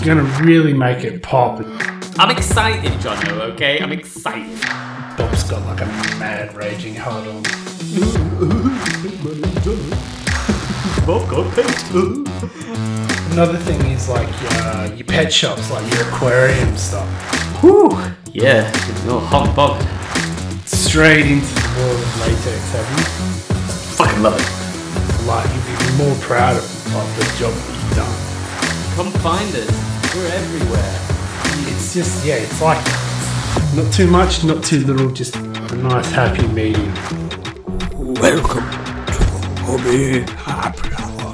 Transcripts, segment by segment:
It's gonna really make it pop. I'm excited, Jono, okay? I'm excited. Bob's got like a mad raging heart on. Bob got paint. Another thing is like uh, your pet shops, like your aquarium stuff. Whew. Yeah, no hot Bob. Straight into the world of latex, have you? Fucking love it. Like you'd be more proud of, of the job that you've done. Come find us. We're everywhere. It's just yeah, it's like not too much, not too little, just a nice happy medium. Welcome to Hobby Happy Hour.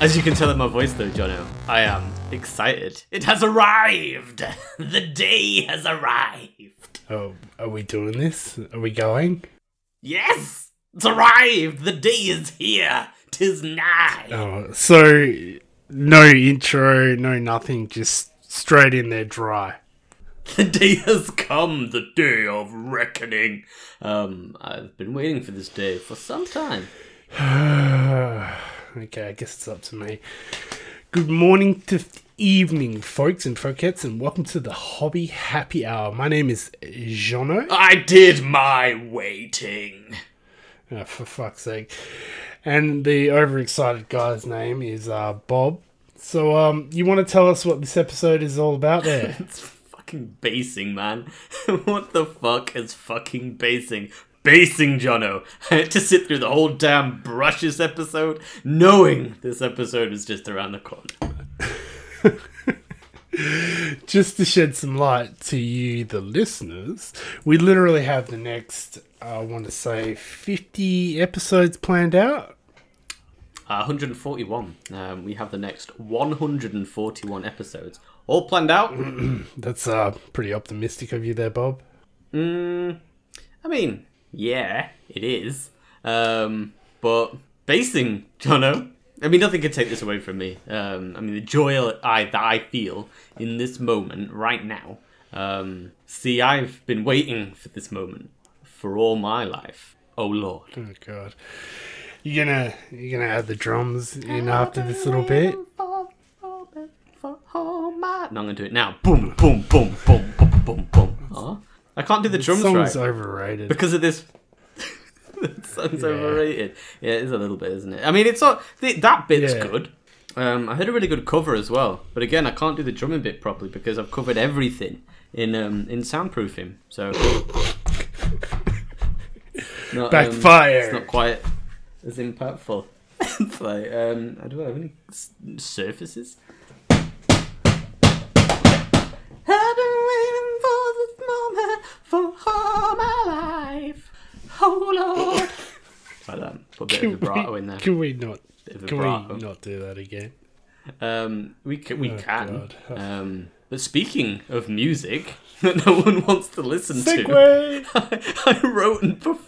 As you can tell in my voice, though, Jono, I am excited. It has arrived. The day has arrived. Oh, are we doing this? Are we going? Yes, it's arrived. The day is here. Tis nigh. Oh, so no intro, no nothing, just straight in there dry. The day has come, the day of reckoning. Um, I've been waiting for this day for some time. okay, I guess it's up to me. Good morning to evening, folks and folkettes, and welcome to the Hobby Happy Hour. My name is Jono. I did my waiting. Oh, for fuck's sake. And the overexcited guy's name is uh, Bob. So, um, you want to tell us what this episode is all about there? It's fucking basing, man. what the fuck is fucking basing? Basing, Jono. I had to sit through the whole damn brushes episode, knowing this episode is just around the corner. Just to shed some light to you, the listeners, we literally have the next, I want to say, 50 episodes planned out. Uh, 141. Um, we have the next 141 episodes, all planned out. That's uh, pretty optimistic of you there, Bob. Mm, I mean, yeah, it is. Um, but basing, Jono. I mean, nothing can take this away from me. Um, I mean, the joy I, that I feel in this moment right now. Um, see, I've been waiting for this moment for all my life. Oh Lord. Oh, God. You're gonna you're gonna add the drums in after this little bit. No, I'm gonna do it now. Boom, boom, boom, boom, boom, boom, boom. Oh, I can't do the drums Song's right overrated. because of this. that song's overrated. Yeah, it is a little bit, isn't it? I mean, it's not the, that bit's Yeah. good. Um, I heard a really good cover as well, but again, I can't do the drumming bit properly because I've covered everything in um, in soundproofing. So not, um, Backfire. it's not quite as impactful. it's like, um, I don't have any s- surfaces. I've been waiting for this moment for all my life. Oh Lord. like that. Put a bit of vibrato in there. Can we not? Can we not do that again? Um, we can, we Oh, can. God. Um, but speaking of music that no one wants to listen segue. to, I, wrote and perf-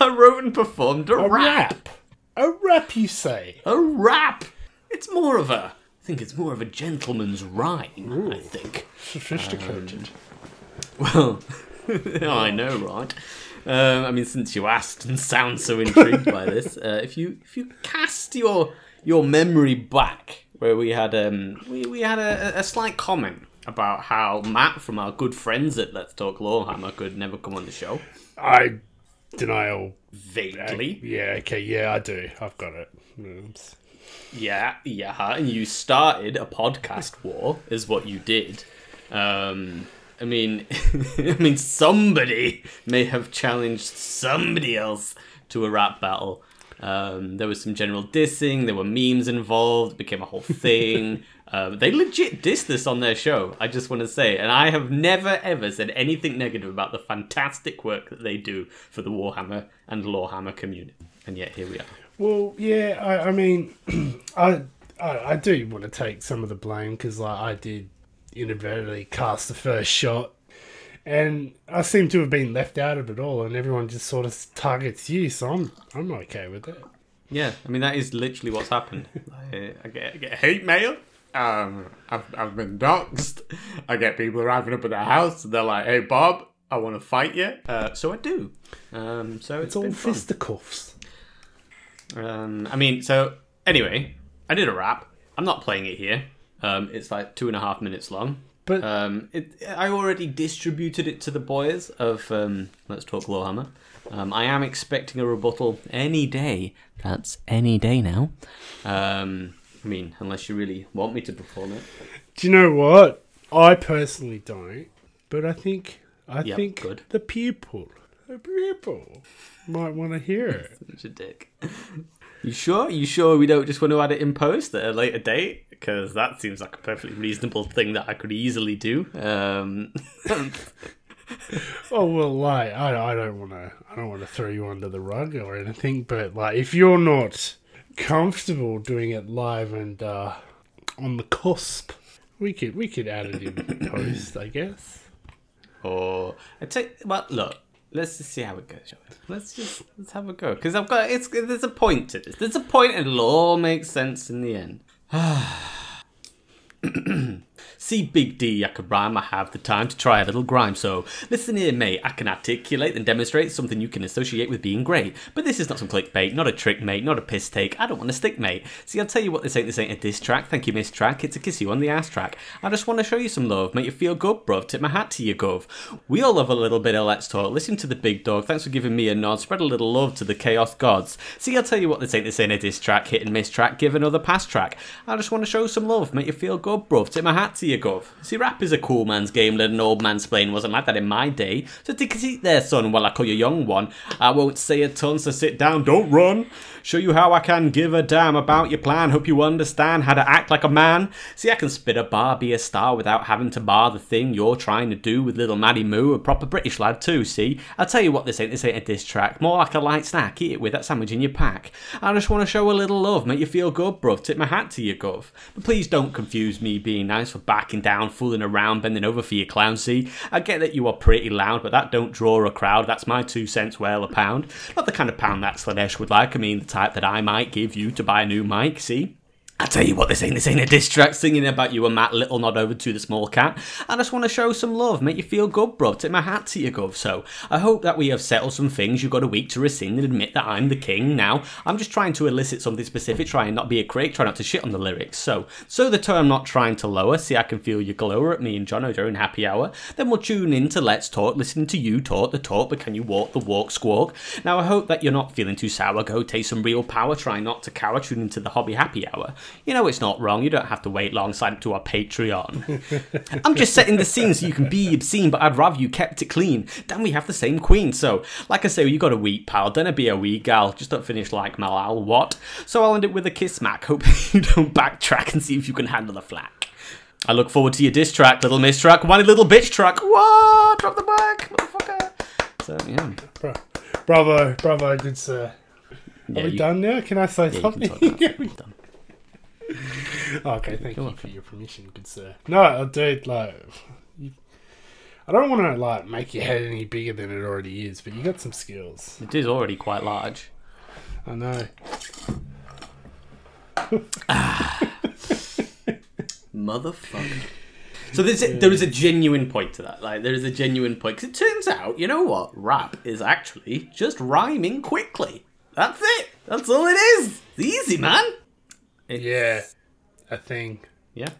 I wrote and performed a, A rap. rap. A rap, you say? A rap. It's more of a. I think it's more of a gentleman's rhyme. I think. Sophisticated. Well, I know, right? Um, I mean, since you asked and sound so intrigued by this, uh, if you if you cast your your memory back, where we had um we, we had a, a slight comment about how Matt from our good friends at Let's Talk Lawhammer could never come on the show. I deny all. Vaguely, Yeah. Okay. Yeah, I do. I've got it. Oops. yeah, yeah, and you started a podcast war, is what you did. Um, I mean, I mean, somebody may have challenged somebody else to a rap battle. Um, there was some general dissing. There were memes involved. It became a whole thing. um, they legit dissed this on their show. I just want to say, and I have never ever said anything negative about the fantastic work that they do for the Warhammer and Lawhammer community. And yet here we are. Well, yeah. I, I mean, I, I I do want to take some of the blame because like I did inadvertently cast the first shot, and I seem to have been left out of it all, and everyone just sort of targets you. So I'm I'm okay with it. Yeah, I mean that is literally what's happened. I, I get, I get hate mail. Um, I've I've been doxxed. I get people arriving up at the house. And they're like, "Hey, Bob, I want to fight you." Uh, so I do. Um, so It's all fisticuffs. Um, I mean, so anyway, I did a rap. I'm not playing it here. Um, it's like two and a half minutes long. But Um, it, I already distributed it to the boys of um, Let's Talk Lawhammer. Um, I am expecting a rebuttal any day. That's any day now. Um, I mean, unless you really want me to perform it. do you know what? I personally don't, but I think I Yep, think good. the people, the people, might want to hear it. Such a dick. You sure? You sure we don't just want to add it in post at a later date? Because that seems like a perfectly reasonable thing that I could easily do. Um, Oh well, like I, I don't want to I don't want to throw you under the rug or anything, but like if you're not comfortable doing it live and uh, on the cusp, we could we could add it in post, I guess. or I take well, look. Let's just see how it goes. Shall we? Let's just let's have a go because I've got it's there's a point to this. There's a point, and it'll all make sense in the end. See, Big D, I could rhyme, I have the time to try a little grime. So, listen here, mate, I can articulate and demonstrate something you can associate with being great. But this is not some clickbait, not a trick, mate, not a piss take. I don't want to stick, mate. See, I'll tell you what, this ain't this ain't a diss track. Thank you, Miss Track. It's a kiss you on the ass track. I just want to show you some love, make you feel good, bruv. Tip my hat to you, gov. We all love a little bit of Let's Talk. Listen to the big dog. Thanks for giving me a nod. Spread a little love to the chaos gods. See, I'll tell you what, this ain't this ain't a diss track. Hit and miss track. Give another pass track. I just want to show some love, make you feel good, bruv. Tip my hat See, rap is a cool man's game. Let an old man's playing wasn't like that in my day. So take a seat there, son, while I call you young one. I won't say a ton, so sit down, don't run. Show you how I can give a damn about your plan. Hope you understand how to act like a man. See, I can spit a bar, be a star without having to bar the thing you're trying to do with little Maddie Moo, a proper British lad too. See, I'll tell you what, this ain't this ain't a diss track. More like a light snack. Eat it with that sandwich in your pack. I just want to show a little love, make you feel good, bruv. Tip my hat to you, gov. But please don't confuse me being nice for backing down, fooling around, bending over for your clown. See, I get that you are pretty loud, but that don't draw a crowd. That's my two cents well a pound. Not the kind of pound that Slaanesh would like. I mean, the type that I might give you to buy a new mic. See. I tell you what, this ain't this ain't a diss track singing about you and Matt Little nod over to the small cat. I just want to show some love, make you feel good, bro. Tip my hat to you, Gov. So I hope that we have settled some things. You've got a week to rescind and admit that I'm the king. Now I'm just trying to elicit something specific, try and not be a critic, try not to shit on the lyrics. So so the tone I'm not trying to lower. See, I can feel your glower at me and Jono during happy hour. Then we'll tune in to Let's Talk, listening to you talk the talk, but can you walk the walk, squawk? Now I hope that you're not feeling too sour. Go taste some real power. Try not to cower. Tune into the hobby happy hour. You know it's not wrong. You don't have to wait long. Sign up to our Patreon. I'm just setting the scene so you can be obscene, but I'd rather you kept it clean. Then we have the same queen. So, like I say, you got a wee pal. Don't be a wee gal. Just don't finish like Malal. What? So I'll end it with a kiss smack. Hope you don't backtrack and see if you can handle the flack. I look forward to your diss track, little miss track, whiny little bitch track. What? Drop the mic, motherfucker. So yeah. Bra- bravo, bravo, good sir. yeah Are we you- done now? Can I say Yeah, you something? can talk now. We're done. okay, thank You're you for your permission, good sir. No, dude, like, you, I don't want to like make your head any bigger than it already is, but you got some skills. It is already quite large. I know. Motherfucker. So there's a, there is a genuine point to that. Like there is a genuine point because it turns out, you know what, rap is actually just rhyming quickly. That's it. That's all it is. It's easy, man. It's- Yeah, a thing. Yeah.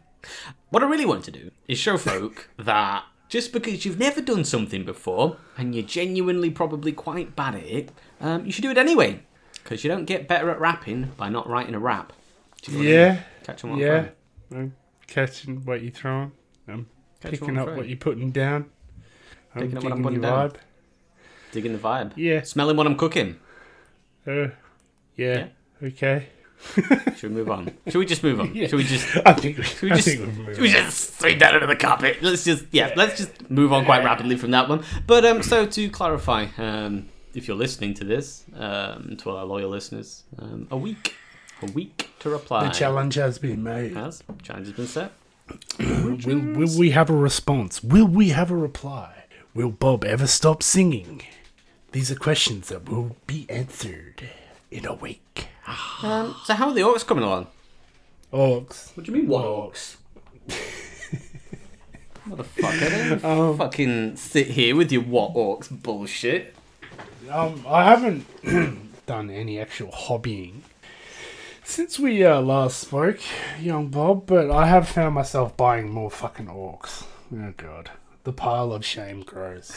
What I really want to do is show folk that just because you've never done something before and you're genuinely probably quite bad at it, um, you should do it anyway. Because you don't get better at rapping by not writing a rap. Do you I mean? Yeah, Catch on what I'm yeah. throwing. I'm catching what you're throwing. I'm Catch picking what I'm up what you're putting down. I'm Picking up what I'm putting down. vibe. Digging the vibe. Yeah. Smelling what I'm cooking. Uh, yeah. Okay. Should we move on? Should we just move on? Yeah. Should we just I think we, should we I just think we've moved should we just sweep that under the carpet? Let's just yeah, let's just move on quite rapidly from that one. But um, so to clarify, um, if you're listening to this, um, to our loyal listeners, um, a week, a week to reply. The challenge has been made. has challenge has been set. Will, will we have a response? Will we have a reply? Will Bob ever stop singing? These are questions that will be answered in a week. Um, so how are the orcs coming along? Orcs. What do you mean what orcs? Motherfucker, don't fucking sit here with your what orcs bullshit. Um, I haven't done any actual hobbying Since we uh, last spoke, young Bob, but I have found myself buying more fucking orcs. Oh god, the pile of shame grows.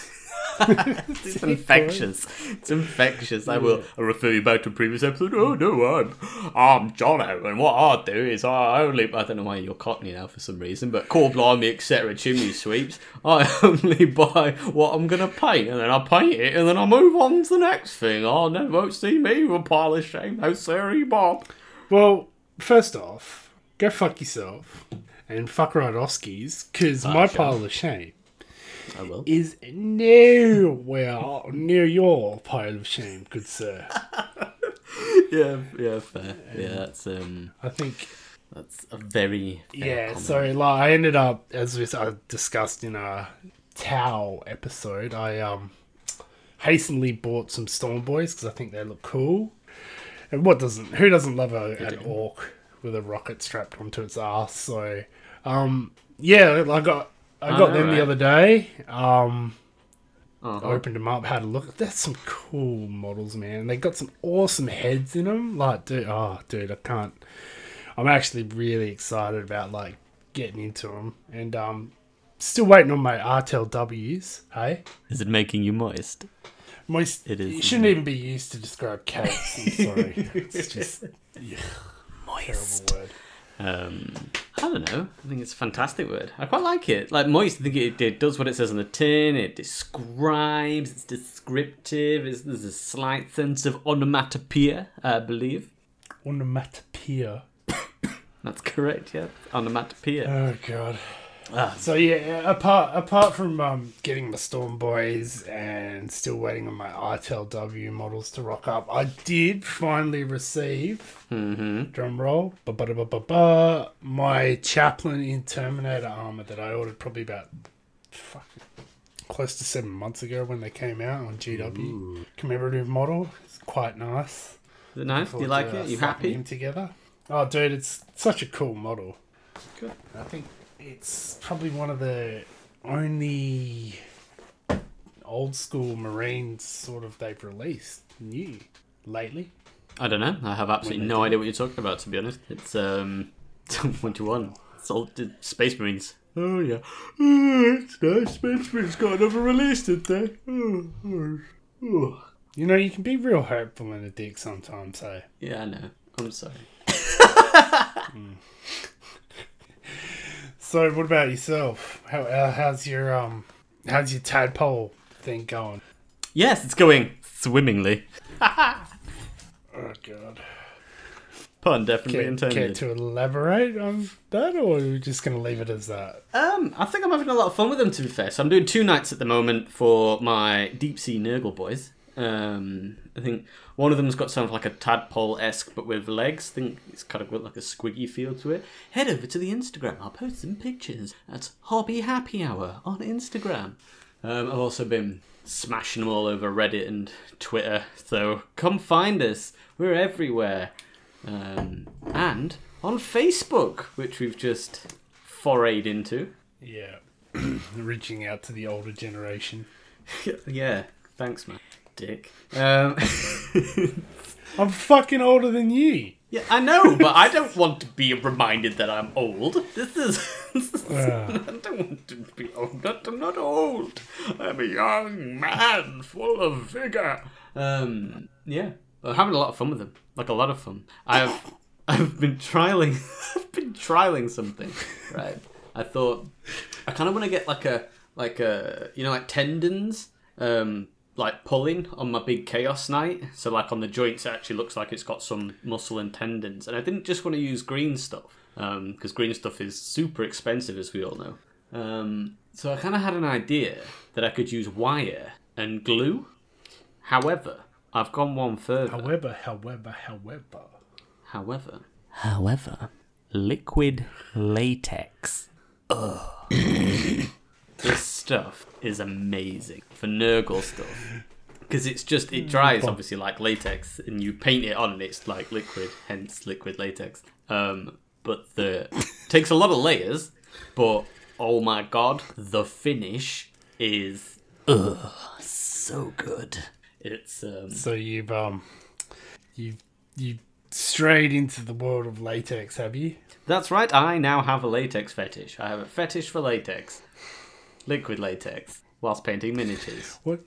It's infectious. It's infectious. I will I'll refer you back to a previous episode. Oh no, I'm I'm Jono, and what I do is I only I don't know why you're Cockney now for some reason, but core blimey, etc. Chimney sweeps. I only buy what I'm gonna paint, and then I paint it, and then I move on to the next thing. Oh, no, won't see me with a pile of shame. How sorry, Bob. Well, first off, go fuck yourself and fuck Rydowski's, because ah, my sure. pile of shame I will. is nowhere near your pile of shame, good sir. Yeah, yeah, fair. Yeah, that's um, I think that's a very Yeah, comment. so like I ended up as we I discussed in a Tau episode, I um hastily bought some Storm Boys because I think they look cool. And what doesn't? Who doesn't love a, an orc with a rocket strapped onto its ass? So, um, yeah, I got I got them right. the other day. Um, Uh-huh. I opened them up, had a look. That's some cool models, man. They got some awesome heads in them. Like, dude, oh, dude, I can't. I'm actually really excited about like getting into them, and um, still waiting on my RTL Ws. Hey, Is it making you moist? moist. It is, It shouldn't even be used to describe cats. I'm sorry. it's just yeah, terrible word. Um, I don't know. I think it's a fantastic word. I quite like it. Like moist, I think it, it does what it says on the tin. It describes. It's descriptive. It's, there's a slight sense of onomatopoeia, I believe. Onomatopoeia. That's correct. Yeah, onomatopoeia. Oh god. Ah. So yeah, apart apart from um, getting my Storm Boys and still waiting on my RTLW models to rock up, I did finally receive Mm-hmm. drum roll ba ba ba ba ba my Chaplain in Terminator armor that I ordered probably about fuck, close to seven months ago when they came out on GW commemorative model. It's quite nice. Is it nice? Do you like to, uh, it? You happy? Together. Oh, dude, it's such a cool model. Good. I think it's probably one of the only old school Marines sort of they've released new lately. I don't know. I have absolutely no idea what you're talking about. To be honest, it's um one to one. It's all Space Marines. Oh yeah, oh, it's nice. Space Marines got another release, did they? Oh, oh, oh. You know, you can be real hurtful in a dick sometimes. So, Yeah, I know. I'm sorry. so what about yourself? How uh, how's your um how's your tadpole thing going? Yes, it's going swimmingly. Oh god. Pun definitely Care, care intended. to elaborate on that, or are we just going to leave it as that? Um, I think I'm having a lot of fun with them. To be fair, so I'm doing two nights at the moment for my deep sea Nurgle boys. Um, I think one of them's got something like a tadpole esque, but with legs. I think it's kind of got like a squiggy feel to it. Head over to the Instagram. I'll post some pictures. That's Hobby Happy Hour on Instagram. Um, I've also been smashing them all over Reddit and Twitter. So come find us. We're everywhere. Um, and on Facebook, which we've just forayed into. Yeah. Reaching out to the older generation. yeah, thanks, man. Dick. Um, I'm fucking older than you. yeah, I know, but I don't want to be reminded that I'm old. This is. This is Ah. I don't want to be old. Not- I'm not old. I'm a young man full of vigor. Um, yeah, I'm having a lot of fun with them. Like a lot of fun. I've I've been trialing. I've been trialing something. Right. I thought I kind of want to get like a like a you know like tendons. Um, like pulling on my big chaos knight. So like on the joints, it actually looks like it's got some muscle and tendons. And I didn't just want to use green stuff because green stuff is super expensive, as we all know. Um, so I kind of had an idea that I could use wire and glue. However, I've gone one further. However, however, however. However, however, liquid latex. Ugh. This stuff is amazing for Nurgle stuff because it's just it dries obviously like latex, and you paint it on, and it's like liquid, hence liquid latex. Um, but the takes a lot of layers, but oh my god, the finish is ugh so good. It's um, So you've um, you've you straight into the world of latex, have you? That's right, I now have a latex fetish. I have a fetish for latex. Liquid latex. Whilst painting miniatures. What?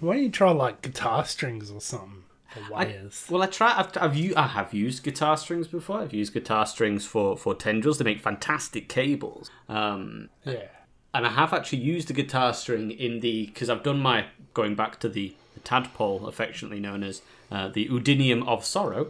Why don't you try like guitar strings or something? Or I- wires. well, I try. I've, I've u- I have used guitar strings before. I've used guitar strings for, for tendrils. They make fantastic cables. Um, yeah. and I have actually used a guitar string in the because I've done my going back to the, the tadpole, affectionately known as uh, the Udinium of Sorrow.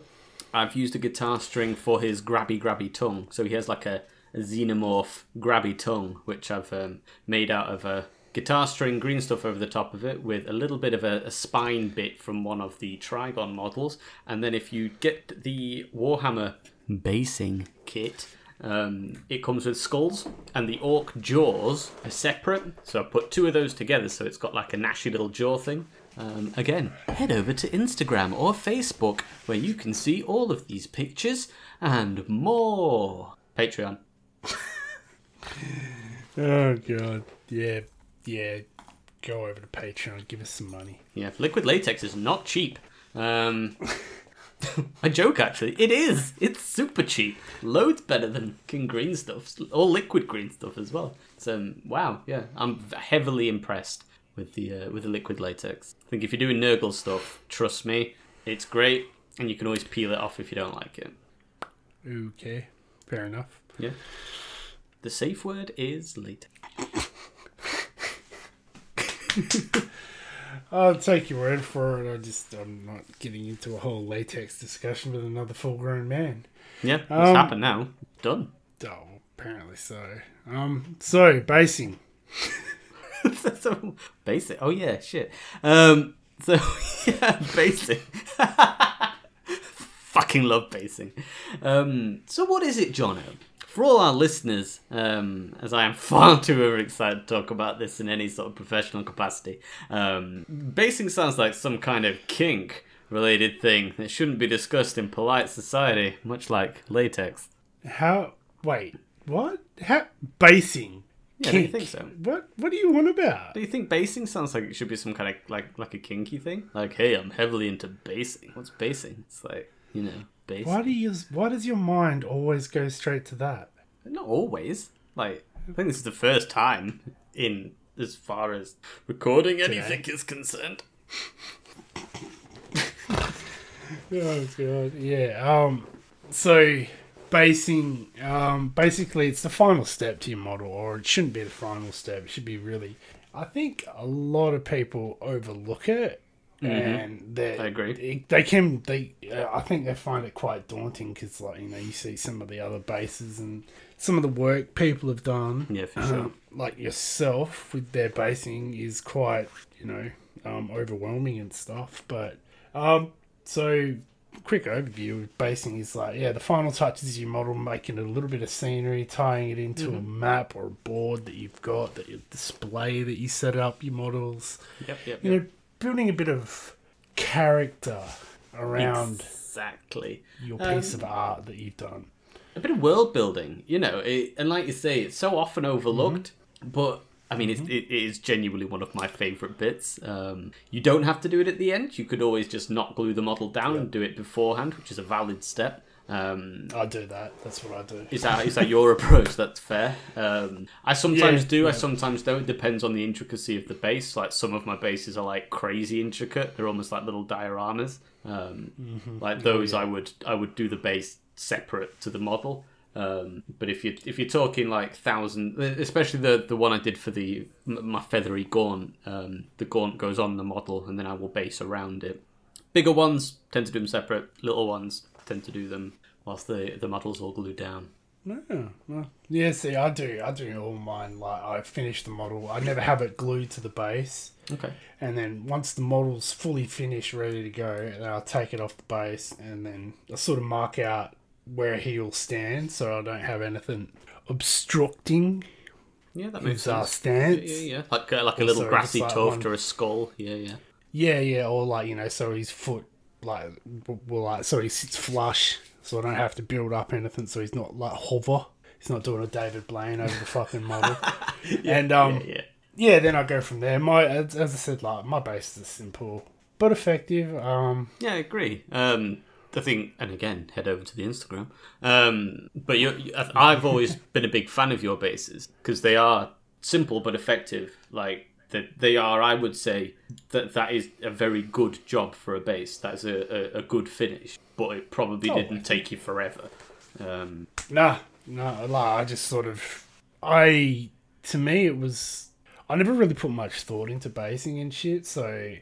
I've used a guitar string for his grabby grabby tongue, so he has like a xenomorph grabby tongue, which I've um, made out of a guitar string, green stuff over the top of it, with a little bit of a, a spine bit from one of the Trygon models, and then if you get the Warhammer basing kit. Um, it comes with skulls and the orc jaws are separate, so I put two of those together, so it's got like a nashy little jaw thing. Um, again, head over to Instagram or Facebook where you can see all of these pictures and more. Patreon. Oh god. Yeah. Yeah. Go over to Patreon. Give us some money. Yeah, liquid latex is not cheap. Um, I joke actually. It is. It's super cheap. Loads better than king green stuff, or liquid green stuff as well. So um, wow, yeah, I'm heavily impressed with the uh, with the liquid latex. I think if you're doing Nurgle stuff, trust me, it's great, and you can always peel it off if you don't like it. Okay. Fair enough. Yeah. The safe word is latex. I'll take your word for it. I just I'm not getting into a whole latex discussion with another full grown man. Yeah, it's Um, happened now. Done. Oh, apparently so. Um so basing. so basic. Oh yeah, shit. Um. So yeah, basing. Fucking love basing. Um. So what is it, Jono? For all our listeners, um, as I am far too overexcited to talk about this in any sort of professional capacity, um, basing sounds like some kind of kink related thing that shouldn't be discussed in polite society, much like latex. How wait, what? How basing? Yeah, do you Kink. think so? What what do you want about? Do you think basing sounds like it should be some kind of like like a kinky thing? Like, hey, I'm heavily into basing. What's basing? It's like you know, basing. Why do you why does your mind always go straight to that? Not always. Like, I think this is the first time in as far as recording anything is concerned. Oh god, yeah. Um, so basing, um, basically, it's the final step to your model, or it shouldn't be the final step. It should be really. I think a lot of people overlook it, and they I agree. They, they can. They, uh, I think they find it quite daunting because, like, you know, you see some of the other bases and some of the work people have done. Yeah, for sure. um, like yourself with their basing is quite, you know, um, overwhelming and stuff. But um, so quick overview of basing is like, yeah, the final touch is your model making a little bit of scenery, tying it into a map or a board that you've got, that you display that you set up your models. Yep, yep, You know, building a bit of character around Exactly. your Um, piece of art that you've done. a bit of world building, you know, it, and like you say, it's so often overlooked, but I mean, it, it is genuinely one of my favourite bits. Um, you don't have to do it at the end. You could always just not glue the model down and do it beforehand, which is a valid step. Um, I do that. That's what I do. is that is that your approach? That's fair. Um, I sometimes Yeah, do. I sometimes don't. It depends on the intricacy of the base. Like some of my bases are like crazy intricate. They're almost like little dioramas. Um, Mm-hmm. Like those, I would I would do the base separate to the model. Um, but if you if you're talking like thousand, especially the the one I did for the my feathery gaunt, um, the gaunt goes on the model, and then I will base around it. Bigger ones tend to do them separate. Little ones tend to do them whilst the the model's all glued down. No, no. Yeah, see, I do. I do all mine. Like, I finish the model. I never have it glued to the base. Okay. And then once the model's fully finished, ready to go, then I'll take it off the base and then I sort of mark out where he'll stand so I don't have anything obstructing Yeah, that makes his uh, sense. stance. Yeah, yeah, yeah. Like uh, like a little Also, grassy like tuft one- or a skull. Yeah, yeah. Yeah, yeah, or like, you know, so his foot, like, will like, so he sits flush so I don't have to build up anything so he's not like hover. He's not doing a David Blaine over the fucking model. and, um, yeah, yeah. yeah, then I go from there. My as, as I said, like my base is simple but effective. Um, Yeah, I agree. Um, I think, and again, head over to the Instagram. Um, but you, I've always been a big fan of your bases because they are simple but effective. Like that, they are. I would say that that is a very good job for a base. That's a, a, a good finish, but it probably Oh, didn't take you forever. Um, Nah, no, like, I just sort of, I to me it was, I never really put much thought into basing and shit, so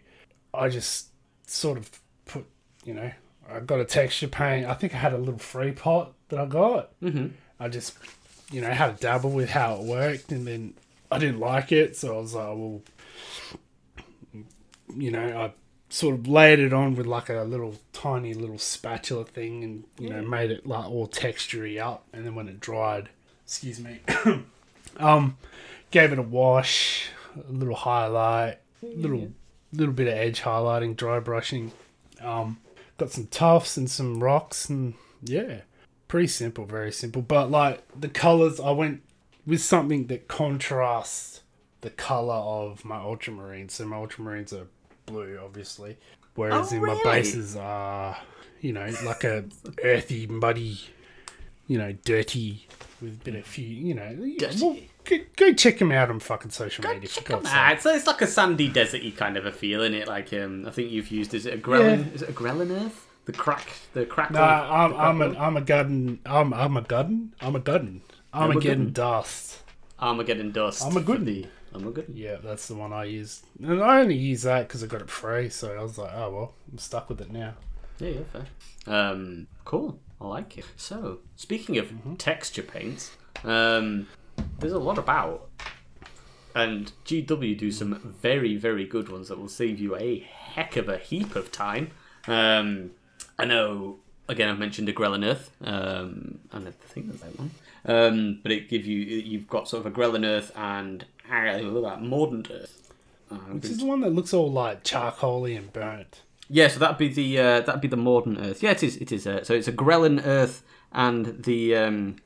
I just sort of put, you know, I got a texture paint. I think I had a little free pot that I got. mhm. I just, you know, had a dabble with how it worked, and then I didn't like it, so I was like, well, you know, I sort of layered it on with like a little tiny little spatula thing, and you know, made it like all textury up, and then when it dried, excuse me, um, gave it a wash, a little highlight, little little bit of edge highlighting, dry brushing, um, got some tufts and some rocks, and yeah, pretty simple, very simple. But like the colors, I went with something that contrasts the color of my ultramarines. So my ultramarines are blue, obviously, whereas Oh, in my bases are, you know, like a earthy, muddy, you know, dirty with a bit of few, you know. Dirty. Well, go, go check them out on fucking social media. for God's Ah, sake. it's, it's like a sandy, deserty kind of a feel, is it? Like um, I think you've used is it Agrellan? Is it Agrellan Earth? The crack, the crack. No, I'm I'm a I'm a gudden. I'm I'm a gudden. I'm a gudden. I'm a getting Armageddon. dust. Armageddon dust. I'm a good for the Armageddon. Yeah, that's the one I used, and I only use that because I got it free. So I was like, oh well, I'm stuck with it now. Yeah, yeah, fair. Um, cool. I like it. So, speaking of Mm-hmm. texture paints, um, there's a lot about, and GW do some very, very good ones that will save you a heck of a heap of time. Um, I know. Again, I've mentioned Agrellan Earth, um, and I think there's that one. Um, but it give you you've got sort of Agrellan Earth and uh, Mordant Earth. Uh, Which is the one that looks all like charcoaly and burnt. yeah, so that'd be the uh, that'd be the Mordant Earth. Yeah, it is. It is. Uh, so it's Agrellan Earth and the um,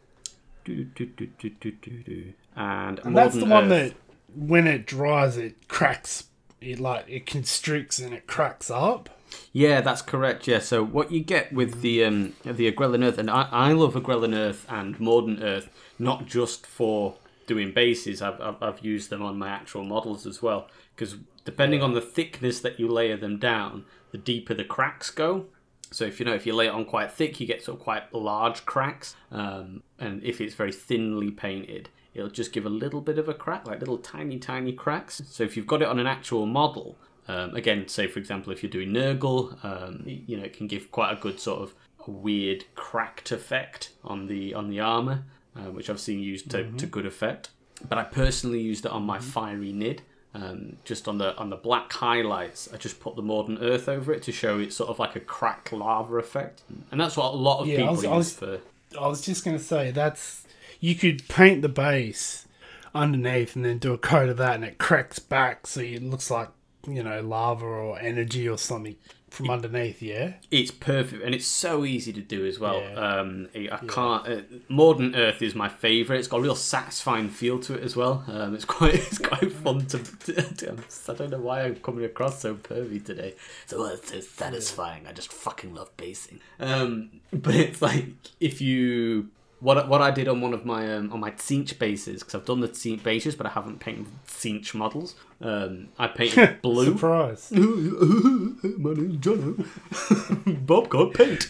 do, do, do, do, do, do, do, and, And that's the one Earth. that, when it dries, it cracks. It like it constricts and it cracks up. Yeah, that's correct. Yeah. So what you get with the um, the Agrellan Earth, and I, I love Agrellan Earth and Mordant Earth, not just for doing bases. I've, I've, I've used them on my actual models as well, because depending on the thickness that you layer them down, the deeper the cracks go. So if you know if you lay it on quite thick, you get sort of quite large cracks, um, and if it's very thinly painted, it'll just give a little bit of a crack, like little tiny tiny cracks. So if you've got it on an actual model, um, again, say for example if you're doing Nurgle, um, you know it can give quite a good sort of weird cracked effect on the on the armor, uh, which I've seen used to, to good effect. But I personally used it on my fiery nid. Um, just on the on the black highlights, I just put the Mordant Earth over it to show it sort of like a cracked lava effect, and that's what a lot of Yeah, I people was- use I was- for. I was just gonna say that's you could paint the base underneath and then do a coat of that, and it cracks back, so it looks like you know lava or energy or something from underneath. Yeah. It's perfect, and it's so easy to do as well. Yeah. Um, I I can't. Uh, Mordant Earth is my favourite. It's got a real satisfying feel to it as well. Um, it's quite it's quite fun to. to I don't know why I'm coming across so pervy today. So uh, it's so satisfying. I just fucking love basing. Um, but it's like if you. What, what I did on one of my um, on my Tzeentch bases because I've done the Tzeentch bases but I haven't painted Tzeentch models. Um, I painted blue. Surprise. My name's Jono. Bob got paint.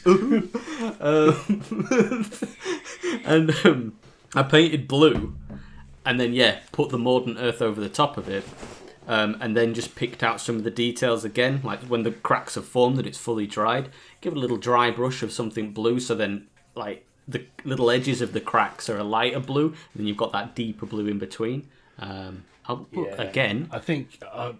um, and um, I painted blue, and then yeah, put the Mordant Earth over the top of it, um, and then just picked out some of the details again, like when the cracks have formed and it's fully dried. Give it a little dry brush of something blue, so then like the little edges of the cracks are a lighter blue, and then you've got that deeper blue in between. Um, I'll put, Yeah. again. I think uh,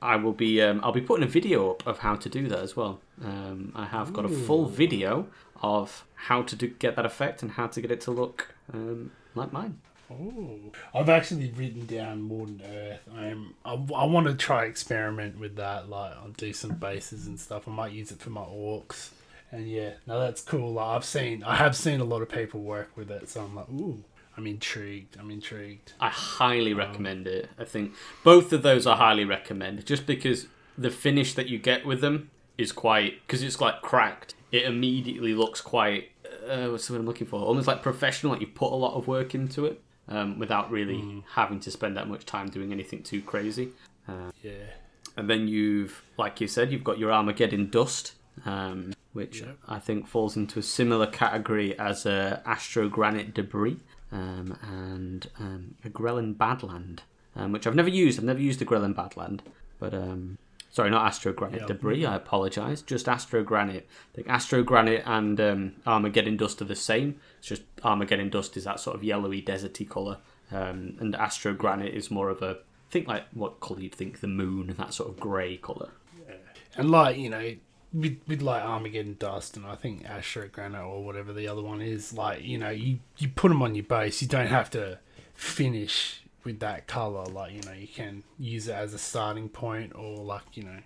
I will be um, I'll be putting a video up of how to do that as well. Um, I have got a full video of how to do, get that effect and how to get it to look um, like mine. Oh, I've actually written down Mordant Earth. I'm, I, I want to try experiment with that. Like, I'll do some bases and stuff. I might use it for my orcs. And yeah, no, that's cool. I've seen, I have seen a lot of people work with it. So I'm like, ooh, I'm intrigued. I'm intrigued. I highly recommend it. I think both of those I highly recommend just because the finish that you get with them is quite because it's like cracked. It immediately looks quite uh, what's the word I'm looking for? Almost like professional. Like you put a lot of work into it um, without really having to spend that much time doing anything too crazy. Yeah. And then you've, like you said, you've got your Armageddon Dust, um, which Yep. I think falls into a similar category as uh, Astrogranite Debris um, and um, Agrellan Badland, um, which I've never used. I've never used Agrellan Badland, but um, sorry, not Astrogranite Yeah. Debris. I apologise. Just Astrogranite. I think Astrogranite and um, Armageddon Dust are the same. It's just Armageddon Dust is that sort of yellowy, deserty colour, um, and Astrogranite is more of a I think like what colour you'd think the moon, that sort of grey colour. Yeah. And like you know, with, with like Armageddon Dust and I think Astro Granite or whatever the other one is, like you know, you you put them on your base. You don't have to finish with that color. Like you know, you can use it as a starting point, or like you know,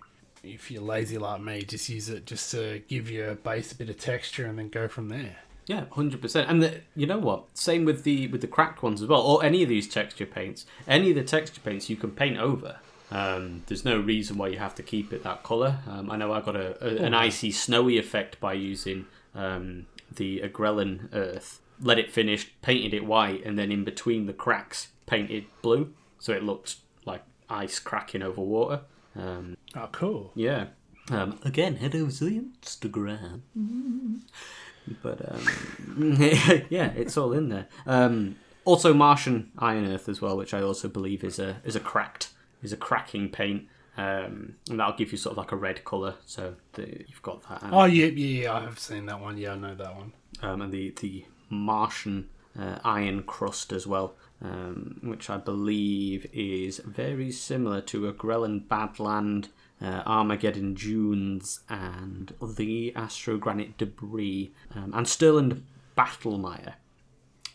if you're lazy like me, just use it just to give your base a bit of texture and then go from there. Yeah, hundred percent. And the, you know what? Same with the with the cracked ones as well, or any of these texture paints. Any of the texture paints you can paint over. Um, there's no reason why you have to keep it that color. Um, I know I got a, a, an icy snowy effect by using um, the Agrellan earth. Let it finish, painted it white, and then in between the cracks, painted blue, so it looked like ice cracking over water. Um, Oh, cool. yeah. Um, again, head over to the Instagram. But um, yeah, it's all in there. Um, also, Martian Iron Earth as well, which I also believe is a is a cracked is a cracking paint, um, and that'll give you sort of like a red color. So the, you've got that. Oh yeah, yeah, yeah, I have seen that one. Yeah, I know that one. um, and the the Martian uh, iron crust as well, um, which I believe is very similar to Agrellan Badland, uh, Armageddon Dunes, and the Astrogranite Debris, um, and Stirland Battlemire.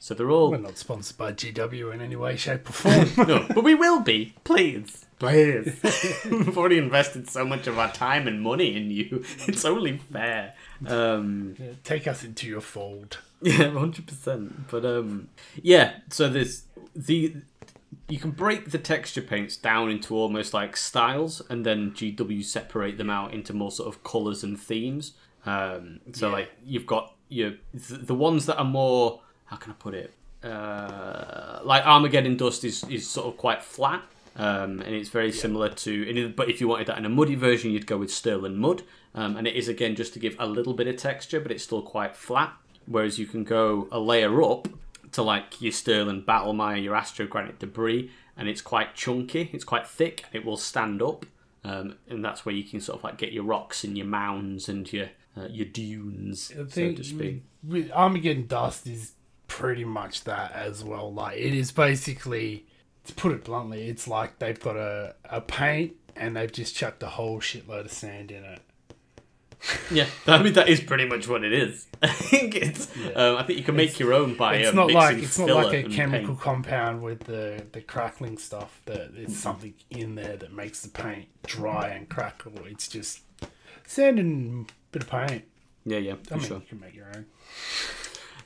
So they're all We're not sponsored by GW in any way, shape, or form. no, but we will be, please. Please. We've already invested so much of our time and money in you. It's only fair. Um, Yeah, Take us into your fold. Yeah, hundred percent. But um, yeah. So there's the you can break the texture paints down into almost like styles, and then GW separate them out into more sort of colors and themes. Um, so Yeah. like you've got your the, the ones that are more how can I put it? Uh, like Armageddon Dust is is sort of quite flat. Um, and it's very similar to, but if you wanted that in a muddy version, you'd go with Stirland Mud. Um, and it is again just to give a little bit of texture, but it's still quite flat. Whereas you can go a layer up to like your Stirland Battlemire, your Astrogranite Debris, and it's quite chunky, it's quite thick, and it will stand up. Um, and that's where you can sort of like get your rocks and your mounds and your uh, your dunes, I so to speak. Armageddon Dust is pretty much that as well. Like it is basically, to put it bluntly, it's like they've got a, a paint and they've just chucked a whole shitload of sand in it. Yeah, I mean that is pretty much what it is. I think it's. Um, I think you can make your own by It's uh, not mixing like it's not like a chemical paint. compound with the the crackling stuff. That it's something in there that makes the paint dry and crackle. It's just sand and a bit of paint. Yeah, yeah, I mean, sure. you can make your own.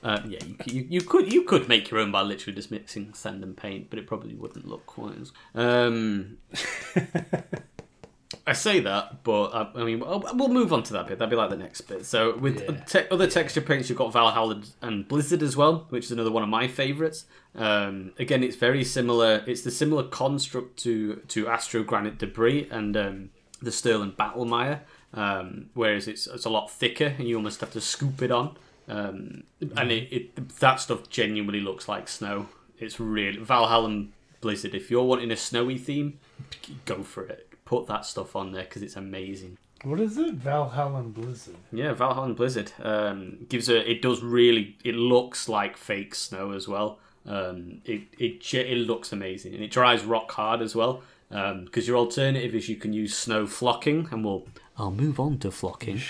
Uh, yeah, you, you, you could you could make your own by literally just mixing sand and paint, but it probably wouldn't look quite as. Um, I say that, but uh, I mean we'll we'll move on to that bit. That'd be like the next bit. So with Yeah. te- other texture paints, you've got Valhalla and Blizzard as well, which is another one of my favourites. Um, again, it's very similar. It's the similar construct to to Astrogranite Debris and um, the Stirland Battlemire, um, whereas it's it's a lot thicker and you almost have to scoop it on. Um, and it, it that stuff genuinely looks like snow. It's really Valhallan Blizzard. If you're wanting a snowy theme, go for it. Put that stuff on there because it's amazing. What is it? Valhallan Blizzard. Yeah, Valhallan Blizzard um, gives a. It does really. It looks like fake snow as well. Um, it it it looks amazing and it dries rock hard as well. Because your alternative is you can use snow flocking, and we'll. I'll move on to flocking.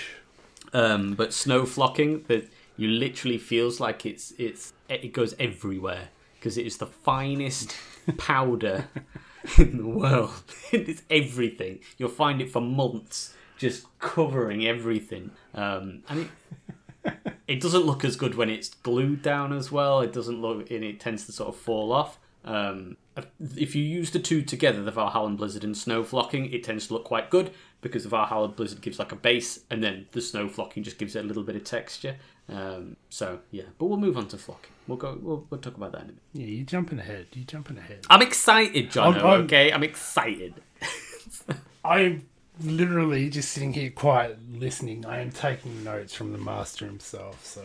Um, but snow flocking, that you literally feels like it's it's it goes everywhere because it is the finest powder in the world. it's everything. You'll find it for months, just covering everything. Um, and it, it doesn't look as good when it's glued down as well. It doesn't look, and it tends to sort of fall off. Um, if you use the two together, the Valhallan Blizzard and snow flocking, it tends to look quite good because the Valhallan Blizzard gives like a base, and then the snow flocking just gives it a little bit of texture. Um, so yeah, but we'll move on to flocking. We'll go. We'll, we'll talk about that in a minute. Yeah, you're jumping ahead. You're jumping ahead. I'm excited, John. Okay, I'm excited. I'm literally just sitting here quiet listening. I am taking notes from the master himself. So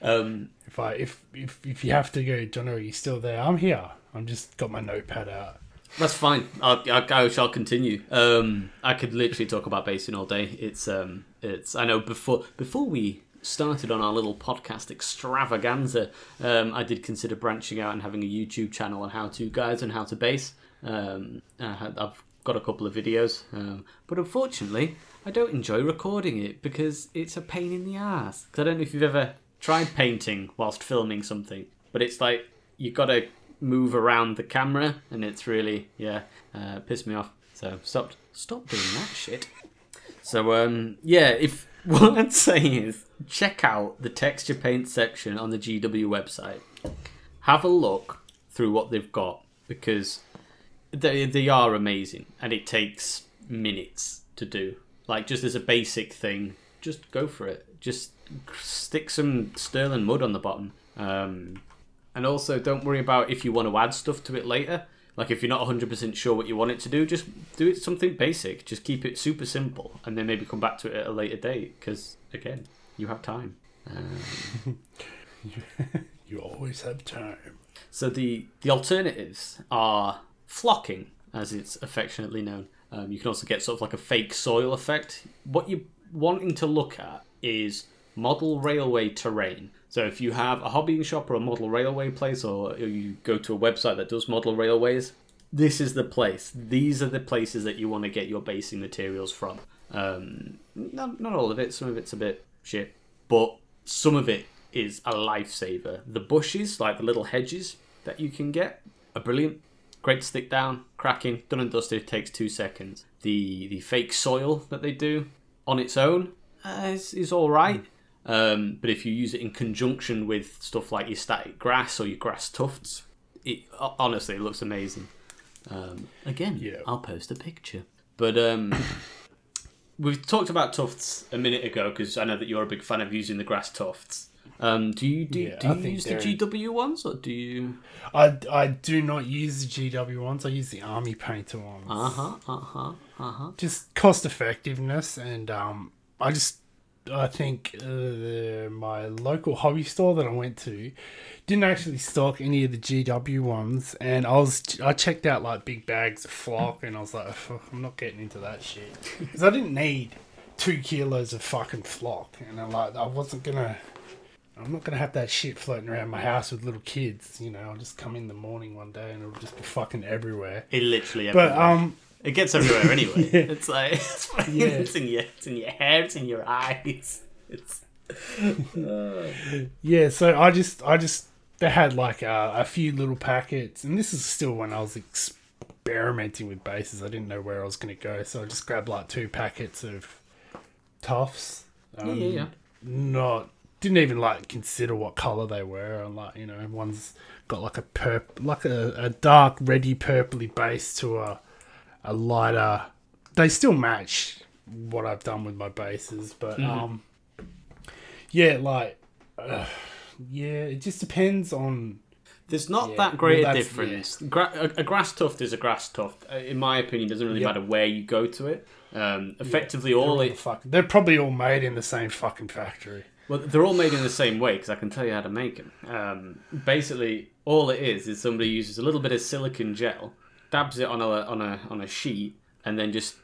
Um, if I if if, if you have to go, John, are you still there? I'm here. I'm just got my notepad out. That's fine. I'll, I, I shall continue. Um, I could literally talk about basing all day. It's um, it's. I know before before we started on our little podcast extravaganza, um, I did consider branching out and having a YouTube channel on how to guides and how to base. Um, I I've got a couple of videos, um, but unfortunately, I don't enjoy recording it because it's a pain in the ass. I don't know if you've ever tried painting whilst filming something, but it's like you've got to move around the camera, and it's really yeah, uh, pissed me off. So stop stop doing that shit. So um yeah, if what I'd say is check out the texture paint section on the GW website. Have a look through what they've got because they they are amazing and it takes minutes to do. Like just as a basic thing, just go for it. Just stick some Stirland Mud on the bottom. Um, and also don't worry about if you want to add stuff to it later. Like if you're not 100% sure what you want it to do, just do it something basic. Just keep it super simple and then maybe come back to it at a later date because again, you have time. Um, You always have time. So the the alternatives are flocking, as it's affectionately known. Um, you can also get sort of like a fake soil effect. What you're wanting to look at is model railway terrain. So if you have a hobbying shop or a model railway place, or you go to a website that does model railways, this is the place. These are the places that you want to get your basing materials from. Um, not, not all of it. Some of it's a bit shit, but some of it is a lifesaver. The bushes, like the little hedges that you can get, are brilliant. Great to stick down, cracking, done and dusted. Takes two seconds. The the fake soil that they do on its own uh, is, is all right. Um, but if you use it in conjunction with stuff like your static grass or your grass tufts, it honestly it looks amazing. Um, again, Yeah. I'll post a picture. But um, we've talked about tufts a minute ago because I know that you're a big fan of using the grass tufts. Um, do you do, Yeah, do you use the GW ones or do you? I, I do not use the GW ones. I use the Army Painter ones. Uh huh. Uh huh. Uh huh. Just cost effectiveness, and um, I just I think uh, the, my local hobby store that I went to didn't actually stock any of the GW ones, and I was I checked out like big bags of flock, and I was like, I'm not getting into that shit because I didn't need two kilos of fucking flock, and I'm like I wasn't gonna. I'm not gonna have that shit floating around my house with little kids. You know, I'll just come in the morning one day and it'll just be fucking everywhere. It literally. But everywhere. um, it gets everywhere anyway. It's like it's, Yeah. it's in your it's in your hair, it's in your eyes. It's yeah. So I just, I just, they had like a, a few little packets, and this is still when I was experimenting with bases. I didn't know where I was gonna go, so I just grabbed like two packets of Tufts. Um, yeah, yeah, yeah. Not didn't even like consider what color they were. And like you know, one's got like a purp, like a, a dark reddy purpley base to a a lighter. They still match what I've done with my bases, but Mm-hmm. um, yeah, like uh, yeah, it just depends on. There's not Yeah, that great well, a difference. Gra- a, a grass tuft is a grass tuft. Uh, In my opinion, it doesn't really Yeah. matter where you go to it. Um, effectively, They're, all it the fuck, they're probably all made in the same fucking factory. Well, they're all made in the same way because I can tell you how to make them. Um, basically, all it is is somebody uses a little bit of silicon gel, dabs it on a on a on a sheet, and then just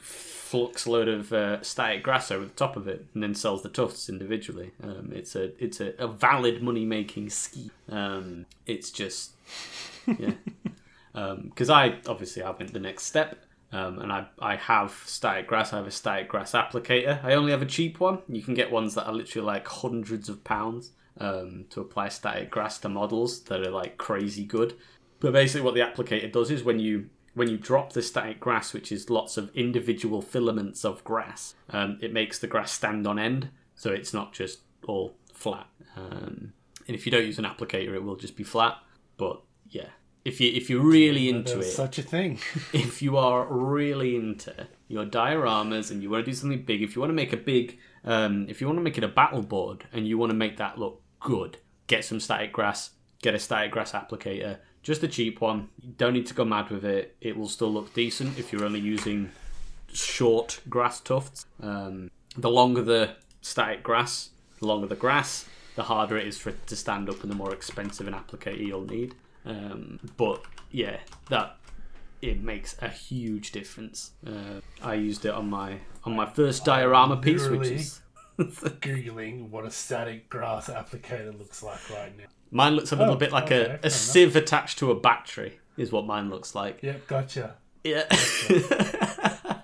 flux a load of uh, static grass over the top of it, and then sells the tufts individually. Um, it's a it's a, a valid money making scheme. Um, it's just yeah, because I obviously I went the next step. Um, and I, I have static grass. I have a static grass applicator. I only have a cheap one. You can get ones that are literally like hundreds of pounds um, to apply static grass to models that are like crazy good. But basically, what the applicator does is when you when you drop the static grass, which is lots of individual filaments of grass, um, it makes the grass stand on end, so it's not just all flat. Um, and if you don't use an applicator, it will just be flat. But yeah, if you if you're really into There's it, such a thing. if you are really into your dioramas and you want to do something big, if you want to make a big, um, if you want to make it a battle board and you want to make that look good, get some static grass, get a static grass applicator, just a cheap one. You don't need to go mad with it. It will still look decent if you're only using short grass tufts. Um, the longer the static grass, the longer the grass, the harder it is for it to stand up and the more expensive an applicator you'll need. Um, but yeah, that it makes a huge difference. Uh, I used it on my on my first diorama piece, which is Googling what a static grass applicator looks like right now. Mine looks a little Oh, bit like okay, a, a enough. sieve attached to a battery. Is what mine looks like. Yep, gotcha. Yeah.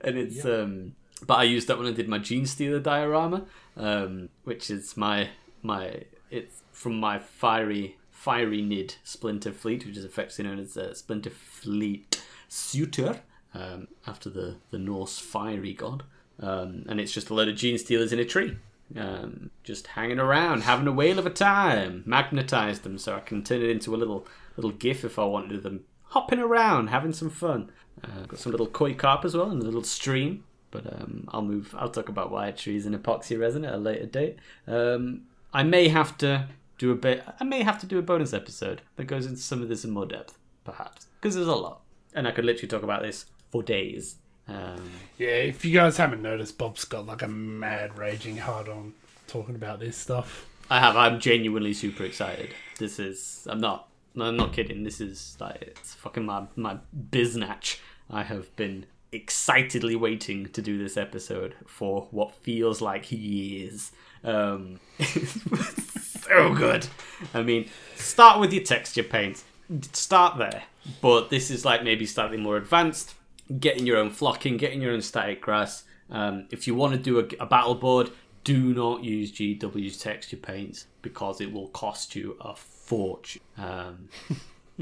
and it's um but I used that when I did my Genestealer diorama, um, which is my my it's from my fiery fiery nid Splinter Fleet, which is affectionately known as uh, Splinter Fleet Surtur, um, after the the Norse fiery god. Um, and it's just a load of Gene Stealers in a tree. Um, just hanging around, having a whale of a time. Magnetized them so I can turn it into a little little GIF if I wanted them hopping around, having some fun. Uh, got some little koi carp as well and a little stream. But um, I'll move. I'll talk about wire trees and epoxy resin at a later date. Um, I may have to do a bit. I may have to do a bonus episode that goes into some of this in more depth, perhaps, because there's a lot, and I could literally talk about this for days. Um, Yeah, if you guys haven't noticed, Bob's got like a mad raging hard on talking about this stuff. I have. I'm genuinely super excited. This is. I'm not. No, I'm not kidding. This is like it's fucking my my biznatch. I have been excitedly waiting to do this episode for what feels like years. Um, so good. I mean, start with your texture paints. Start there, but this is like maybe slightly more advanced. Getting your own flocking, getting your own static grass. Um, if you want to do a, a battle board, do not use GW's texture paints because it will cost you a fortune. Um,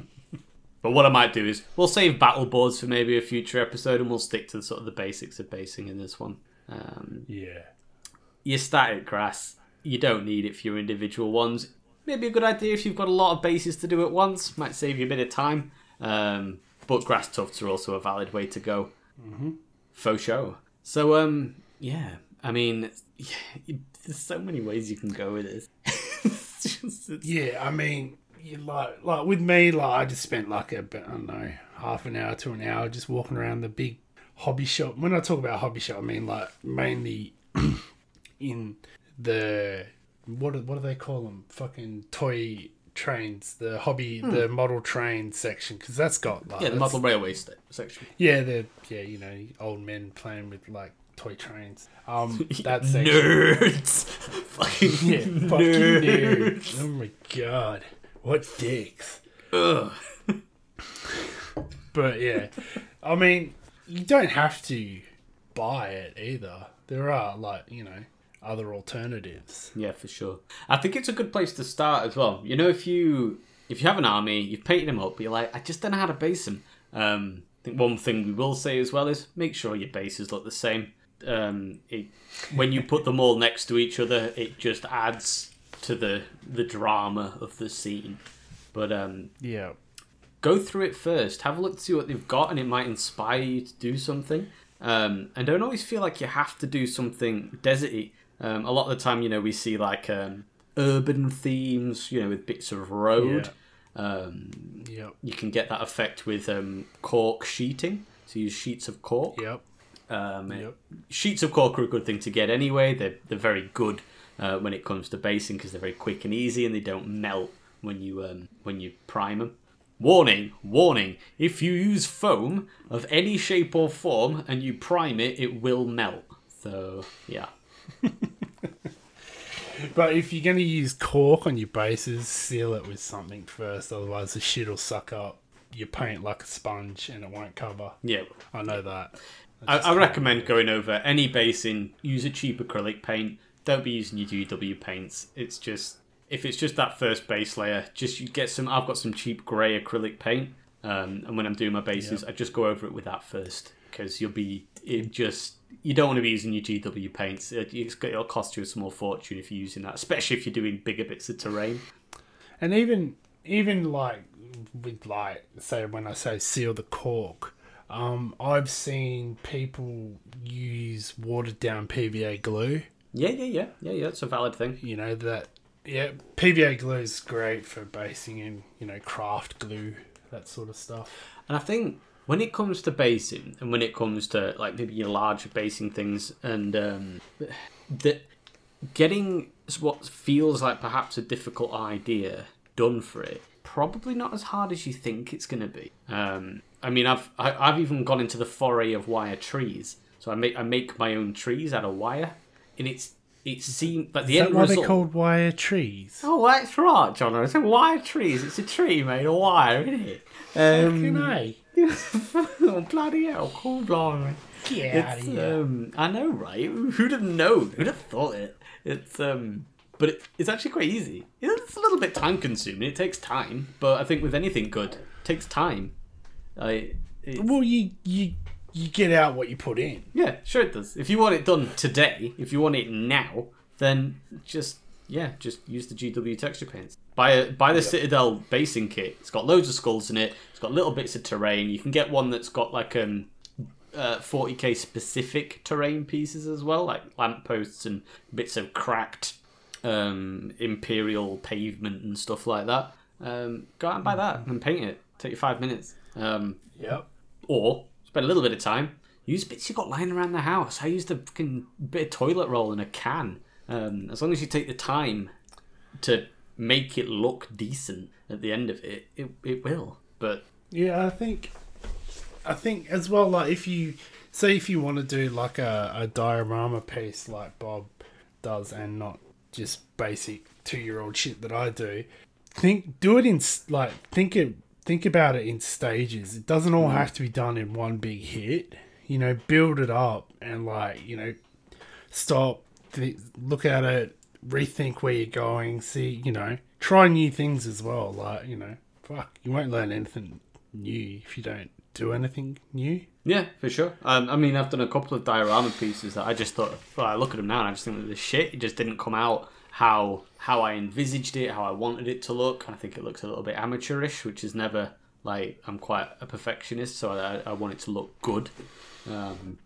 but what I might do is we'll save battle boards for maybe a future episode, and we'll stick to the, sort of the basics of basing in this one. Um, Yeah. your static grass, you don't need it for your individual ones. Maybe a good idea if you've got a lot of bases to do at once. Might save you a bit of time. Um, but grass tufts are also a valid way to go. Mm-hmm. Faux show. So, um, yeah. I mean, yeah, there's so many ways you can go with this. It's just- it's- Yeah, I mean, you like like with me, like I just spent like a I don't know, half an hour to an hour just walking around the big hobby shop. When I talk about hobby shop, I mean like mainly in the what do, what do they call them? Fucking toy trains, the hobby, the model train section, because that's got like yeah, the model railway sta- section. Yeah, the yeah, you know, old men playing with like toy trains. Um, that section. Nerds! Fucking Yeah, fucking nerds! nerds. Oh my god, what dicks. Ugh. But yeah, I mean, you don't have to buy it either. There are like you know other alternatives. Yeah, for sure. I think it's a good place to start as well. You know, if you if you have an army, you've painted them up, but you're like, I just don't know how to base them. Um, I think one thing we will say as well is make sure your bases look the same. Um, it, when you put them all next to each other, it just adds to the the drama of the scene. But um, Yeah, go through it first. Have a look to see what they've got, and it might inspire you to do something. Um, and don't always feel like you have to do something deserty. Um, a lot of the time, you know, we see like um, urban themes, you know, with bits of road. Um, yep, you can get that effect with um, cork sheeting. So use sheets of cork. yep, Um, yep. Sheets of cork are a good thing to get anyway. They're, they're very good uh, when it comes to basing because they're very quick and easy and they don't melt when you um, when you prime them. Warning, warning, if you use foam of any shape or form and you prime it, it will melt. So, yeah. But if you're going to use cork on your bases, seal it with something first. Otherwise, the shit will suck up your paint like a sponge and it won't cover. Yeah. I know that. I, I recommend going over any basing, use a cheap acrylic paint. Don't be using your GW paints. It's just if it's just that first base layer, just you get some. I've got some cheap grey acrylic paint, um, and when I'm doing my bases, I just go over it with that first because you'll be it just you don't want to be using your GW paints. It'll cost you a small fortune if you're using that, especially if you're doing bigger bits of terrain. And even even like with like say when I say seal the cork, um, I've seen people use watered down PVA glue. Yeah, yeah, yeah, yeah, yeah. It's a valid thing. You know that yeah, PVA glue is great for basing in you know craft glue that sort of stuff. And I think when it comes to basing, and when it comes to like maybe your larger basing things, and um, that getting what feels like perhaps a difficult idea done for it, probably not as hard as you think it's going to be. Um, I mean, I've I, I've even gone into the foray of wire trees. So I make I make my own trees out of wire, and it's it seemed like the Is end that why result. they're called wire trees? Oh, that's right, John. It's a wire trees. It's a tree made of wire, isn't it? Um, Fucking A. oh, bloody hell, cool out of It's, um, I know, right? Who'd have known? Who'd have thought it? It's um, but it, it's actually quite easy. It's a little bit time consuming. It takes time, but I think with anything good, it takes time. I, it, Well, you you you get out what you put in. yeah, sure it does. If you want it done today, if you want it now, then just yeah, just use the GW texture paints. Buy a, buy the Citadel basing kit. It's got loads of skulls in it. It's got little bits of terrain. You can get one that's got like um uh, 40k specific terrain pieces as well, like lampposts and bits of cracked um, imperial pavement and stuff like that. Um, go out and buy that and paint it. Take you five minutes. Um, Yep. or spend a little bit of time. Use bits you've got lying around the house. I used a fucking bit of toilet roll in a can. Um, as long as you take the time to make it look decent at the end of it, it, it will. But Yeah, I think, I think as well. Like if you say if you want to do like a, a diorama piece like Bob does, and not just basic two year old shit that I do, think do it in like think it think about it in stages. It doesn't all mm. have to be done in one big hit. You know, build it up and like you know, stop, th- look at it, rethink where you're going. See, you know, try new things as well. Like you know, fuck, you won't learn anything new if you don't do anything new. yeah, for sure. Um, I mean, I've done a couple of diorama pieces that I just thought, well, I look at them now and I just think that the shit, it just didn't come out how how I envisaged it, how I wanted it to look. I think it looks a little bit amateurish, which is never like I'm quite a perfectionist, so I, I want it to look good. Um,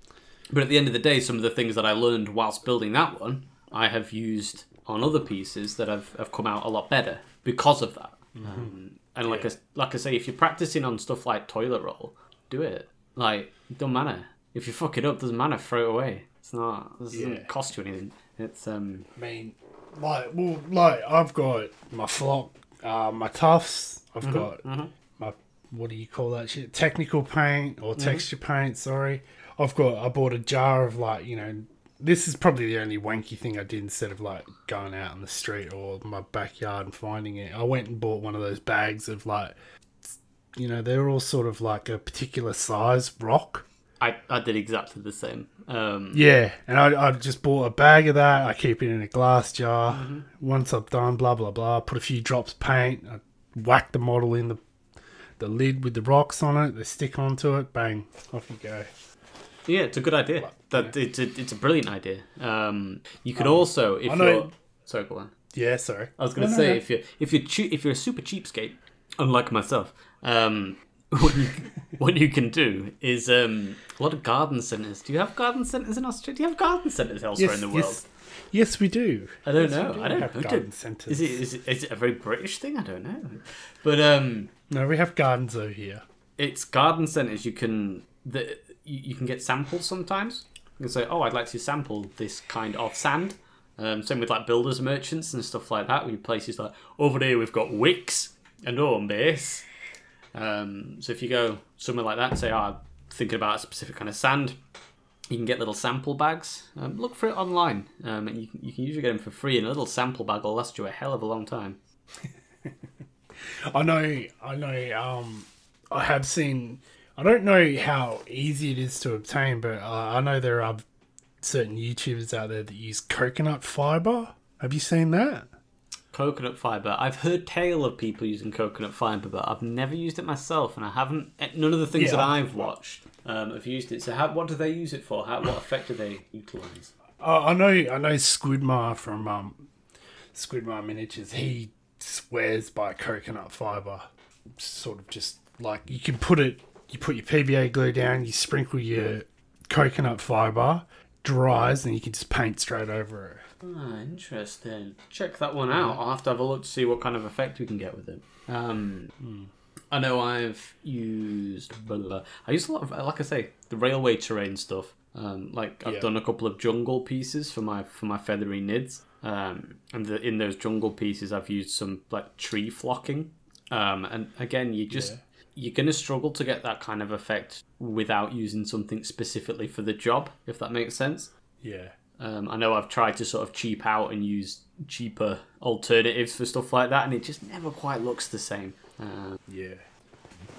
but at the end of the day, some of the things that I learned whilst building that one, I have used on other pieces that have, have come out a lot better because of that. Um, and like I, like I say, if you're practicing on stuff like toilet roll, do it. Like, it don't matter. If you fuck it up, doesn't matter. Throw it away. It's not. It doesn't Yeah. cost you anything. It's um. I mean, like, well, like I've got my flock, uh, my tufts. I've got my what do you call that shit? Technical paint or texture paint? Sorry, I've got. I bought a jar of like you know. This is probably the only wanky thing I did instead of like going out in the street or my backyard and finding it. I went and bought one of those bags of like, you know, they're all sort of like a particular size rock. I, I did exactly the same. Um, Yeah, and I, I just bought a bag of that. I keep it in a glass jar. Mm-hmm. Once I've done blah blah blah, put a few drops of paint. I whack the model in the the lid with the rocks on it. They stick onto it. Bang, off you go. Yeah, it's a good idea. That it's a, it's a brilliant idea. Um, you could also if you're sorry, go on. Yeah, sorry. I was going to No, no, say no. if you if you che- if you're a super cheapskate, unlike myself, um, what you what you can do is um, a lot of garden centres. Do you have garden centres in Australia? Do you have garden centres elsewhere Yes, in the world? yes, yes, we do. I don't Yes, know. do I don't have know. garden centres. Is it, is it is it a very British thing? I don't know. But um, No, we have gardens over here. it's garden centres. You can the you, can get samples sometimes. You can say, "Oh, I'd like to sample this kind of sand." Um, same with like builders merchants and stuff like that. We places like over there we've got Wickes and Homebase. Um, so if you go somewhere like that say, "Oh, I'm thinking about a specific kind of sand," you can get little sample bags. Um, look for it online, um, and you can, you can usually get them for free. And a little sample bag will last you a hell of a long time. I know, I know. Um, I have seen. I don't know how easy it is to obtain, but uh, I know there are certain YouTubers out there that use coconut fiber. Have you seen that? Coconut fiber. I've heard tale of people using coconut fiber, but I've never used it myself, and I haven't. eh, None of the things Yeah. that I've watched um, have used it. So, how, what do they use it for? How, what effect do they utilize? Uh, I know, I know. Squidmar from um, Squidmar Miniatures. He swears by coconut fiber. sort of just like you can put it. You put your PVA glue down. You sprinkle your coconut fiber, dries, and you can just paint straight over it. Ah, interesting. Check that one out. I'll have to have a look to see what kind of effect we can get with it. Um, I know I've used. Blah, blah, blah. I use a lot of, like I say, the railway terrain stuff. Um, like I've Yeah. done a couple of jungle pieces for my for my feathery nids. Um, and the, in those jungle pieces, I've used some like tree flocking. Um, and again, you just Yeah. You're gonna struggle to get that kind of effect without using something specifically for the job, if that makes sense. Yeah. Um, I know I've tried to sort of cheap out and use cheaper alternatives for stuff like that, and it just never quite looks the same. Uh, Yeah.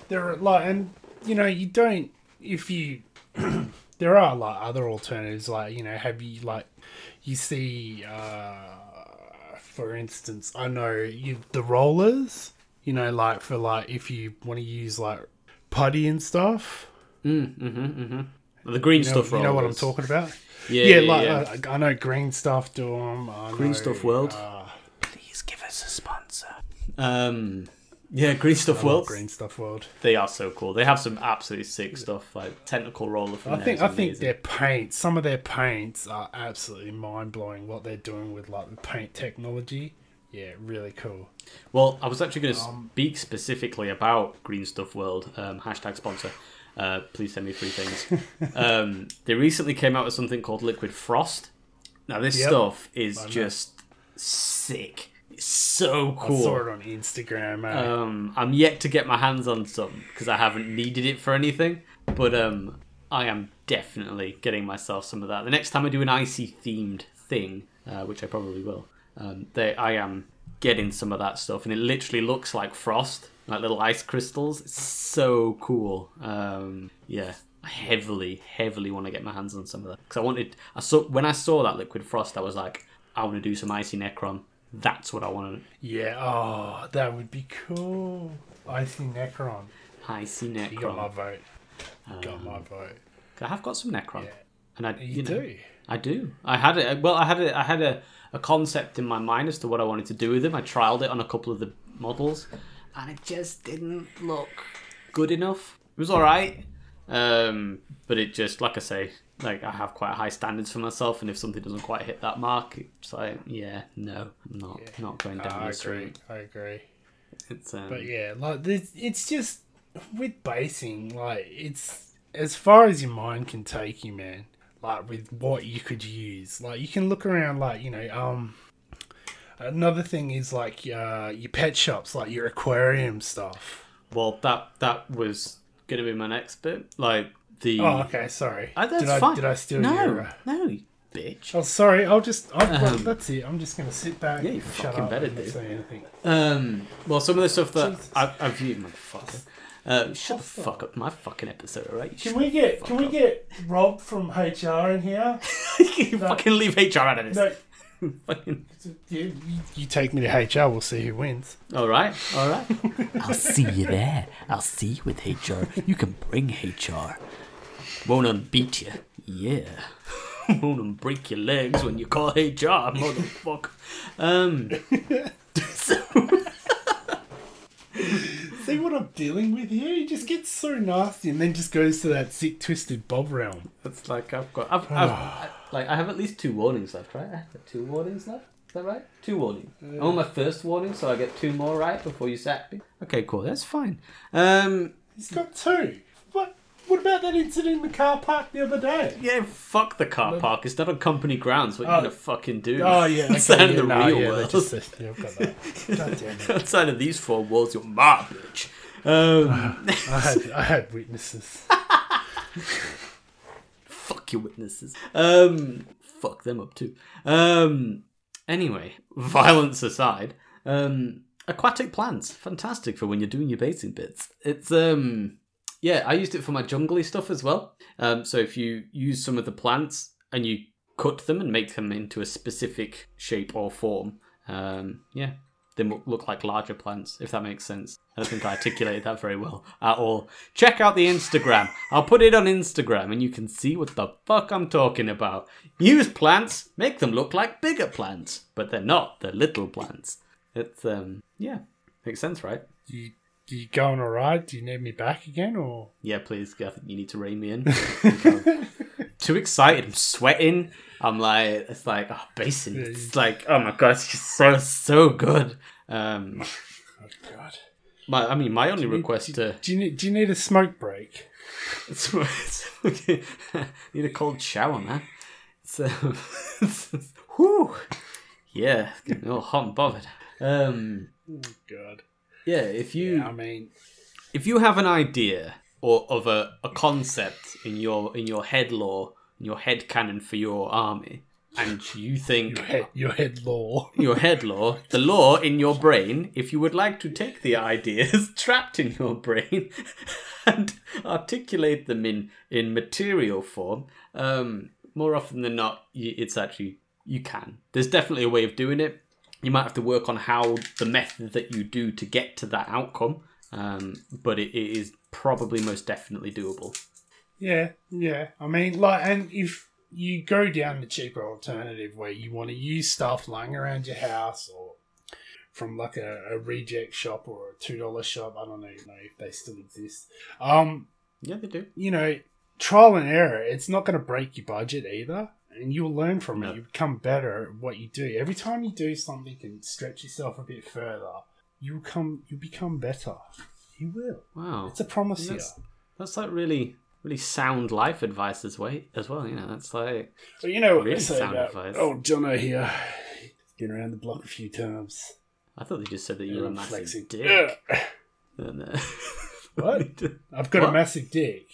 There are like, and you know, you don't if you. there are like other alternatives, like you know, have you like you see, uh, for instance, I know you the rollers. You know, like for like if you want to use like putty and stuff. mm, mm-hmm, mm-hmm. The green You know, stuff. you know what I'm talking about? Yeah, Yeah, yeah, like yeah. I, I know green stuff do them. Green know, Stuff World. Uh, Please give us a sponsor. Um, yeah, green stuff. World. Green Stuff World. They are so cool. They have some absolutely sick stuff, like tentacle roller. From I think I think their paint, some of their paints are absolutely mind blowing. What they're doing with like the paint technology, yeah, really cool. Well, I was actually going to Um, speak specifically about Green Stuff World. Um, hashtag sponsor. Uh, please send me free things. um, they recently came out with something called Liquid Frost. Now, this Yep. stuff is I just sick. It's so I saw cool. it on Instagram. eh? Um, I'm yet to get my hands on some because I haven't needed it for anything. But um, I am definitely getting myself some of that. The next time I do an icy themed thing, uh, which I probably will, um, they, I am getting some of that stuff, and it literally looks like frost, like little ice crystals. It's so cool. Um, yeah. I heavily, heavily want to get my hands on some of that because I wanted. I saw when I saw that liquid frost, I was like, I want to do some icy Necron. That's what I want yeah, oh, that would be cool. Icy Necron. icy Necron. You got my vote. You got my vote. I have got some Necron, Yeah. and I You, you, know, do. I do. I had it. Well, I had a, I had a, a concept in my mind as to what I wanted to do with them. I trialed it on a couple of the models, and it just didn't look good enough. It was all right, um, but it just, like I say, like I have quite high standards for myself, and if something doesn't quite hit that mark, it's like, yeah, no, I'm not, not going down I this agree. route. I agree. It's um, But yeah, like this, it's just with basing, like it's as far as your mind can take you, man. Like with what you could use, like you can look around, like you know, um. Another thing is like uh, your pet shops, like your aquarium stuff. well, that that was gonna be my next bit, like the. Oh, okay, sorry. Uh, that's did I fine. did I steal no, your? Uh... no, bitch. Oh, sorry. I'll just. I'll, Um, that's it. I'm just gonna sit back. yeah, you and shut fucking up better do. say anything. Um, well, some of the stuff that Jesus. I, I've used, motherfucker. Uh, shut the fuck up, my fucking episode, alright? Can we get? Can we get Rob from HR in here? you fucking leave HR out of this. No. Fucking... You, you, you take me to HR. We'll see who wins. All right, all right. I'll see you there. I'll see you with HR. You can bring HR. Won't unbeat you. Yeah. Won't unbreak your legs when you call HR, motherfucker. Um, so, See what I'm dealing with here? He just gets so nasty and then just goes to that sick, twisted Bob realm. it's like I've got, I've, I've, I, like I have at least two warnings left, right? I have two warnings left. Is that right? Two warnings. I'm on my first warning, so I get two more right before you sack me. Okay, cool. That's fine. Um, He's got two. What? What about that incident in the car park the other day? Yeah, fuck the car park. It's not on company grounds. What are you Oh. gonna fucking do? Oh yeah, It's okay, out of yeah, the nah, real yeah, world. Just, yeah, I've got that. God damn it. Outside of these four walls, you're my bitch. Um, I had, I had witnesses. fuck your witnesses. Um, fuck them up too. Um, anyway, violence aside, um, aquatic plants, fantastic for when you're doing your basing bits. It's um, yeah, I used it for my jungly stuff as well. Um, so if you use some of the plants and you cut them and make them into a specific shape or form, um, yeah, they look like larger plants, if that makes sense. I don't think I articulated that very well at all. Check out the Instagram. I'll put it on Instagram and you can see what the fuck I'm talking about. Use plants, make them look like bigger plants, but they're not, they're little plants. It's, um, yeah, makes sense, right? You you going all right? Do you need me back again, or Yeah, please. I think you need to rein me in. Too excited. I'm sweating. I'm like, it's like, oh, basin. It's like, oh my god, it's just so so good. Um, oh god? my, I mean, my only request to Do you need Do you need a smoke break? it's, it's, need a cold shower, man. It's, um, whew. Yeah, getting all hot and bothered. Um, Oh god. Yeah, if you I mean, if you have an idea or of a, a concept in your in your head law, in your head canon for your army, and you think head, your head law. your head law, the law in your brain, if you would like to take the ideas trapped in your brain and articulate them in, in material form, um, more often than not, it's actually, you can. There's definitely a way of doing it. You might have to work on how the method that you do to get to that outcome, um, but it, it is probably most definitely doable. Yeah, yeah. I mean, like, and if you go down the cheaper alternative where you want to use stuff lying around your house or from like a, a reject shop or a two dollar shop, I don't even know if they still exist. Um, Yeah, they do. you know, trial and error. It's not going to break your budget either, and you'll learn from it. You become better at what you do. Every time you do something and stretch yourself a bit further, you come, you become better. You will. Wow. It's a promise here. That's, that's like really, really sound life advice as well. As well, you know, that's like But you know what Really sound about advice. oh Jono here. Been around the block a few times. I thought they just said that you were a massive flexing. dick. And, uh, What? I've got What? a massive dick.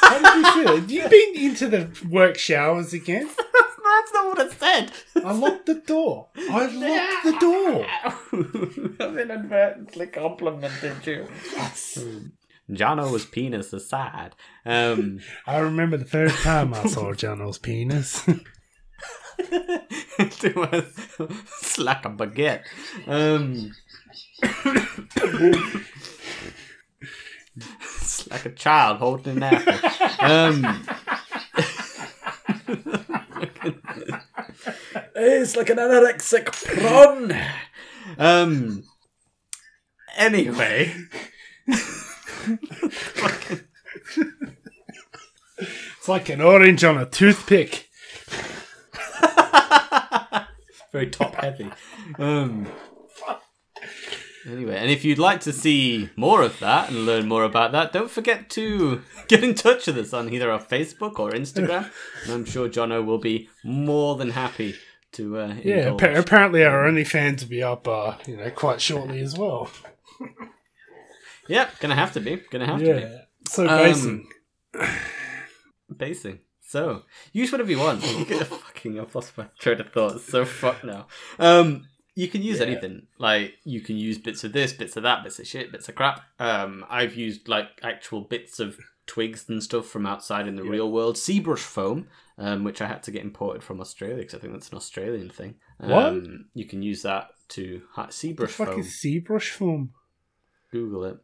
How did you feel? Have you been into the work showers again? That's not what it said. I locked the door. I locked the door. I've inadvertently complimented you. Jono's penis aside. Um, I remember the first time I saw Jono's penis. it was it's like a baguette. Um, it's like a child holding an apple. Um, it's like an anorexic prawn. Um. Anyway. it's like an orange on a toothpick. very top heavy. Um. Anyway, and if you'd like to see more of that and learn more about that, don't forget to get in touch with us on either our Facebook or Instagram. and I'm sure Jono will be more than happy to. Uh, Yeah, appa- apparently our OnlyFans will be up, uh, you know, quite shortly as well. Yep, gonna have to be. Gonna have to Yeah. So Um, basing. be. Basing. So use whatever you want. You get a fucking. I've lost my train of thought. So fuck now. Um, you can use Yeah. anything. Like you can use bits of this, bits of that, bits of shit, bits of crap. Um, I've used like actual bits of twigs and stuff from outside in the real world. Seabrush foam, um, which I had to get imported from Australia because I think that's an Australian thing. Um, What? You can use that to ha- The seabrush fuck foam. is ZBrush foam? Google it.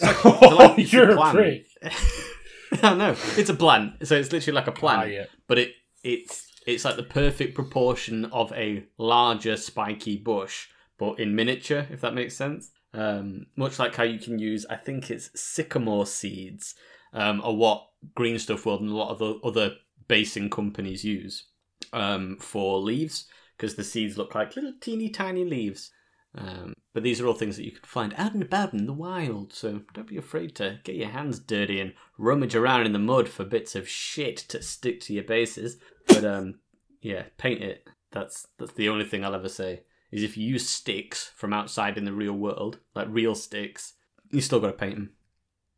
Like, Oh, like- you're a prick. no, it's a plant. So it's literally like a plant, Ah, yeah. but it it's it's like the perfect proportion of a larger spiky bush, but in miniature, if that makes sense. Um, much like how you can use, I think it's sycamore seeds, um, are what Green Stuff World and a lot of the other basing companies use um, for leaves, because the seeds look like little teeny tiny leaves. Um, but these are all things that you can find out and about in the wild, so don't be afraid to get your hands dirty and rummage around in the mud for bits of shit to stick to your bases. But um, yeah, paint it. That's that's the only thing I'll ever say. Is if you use sticks from outside in the real world, like real sticks, you still got to paint them.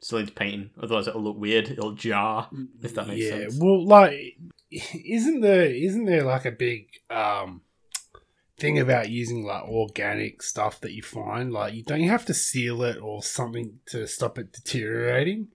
Still need painting, otherwise it'll look weird. It'll jar. If that makes yeah, sense. well, like, isn't there isn't there like a big um thing about using like organic stuff that you find? Like, you don't you have to seal it or something to stop it deteriorating?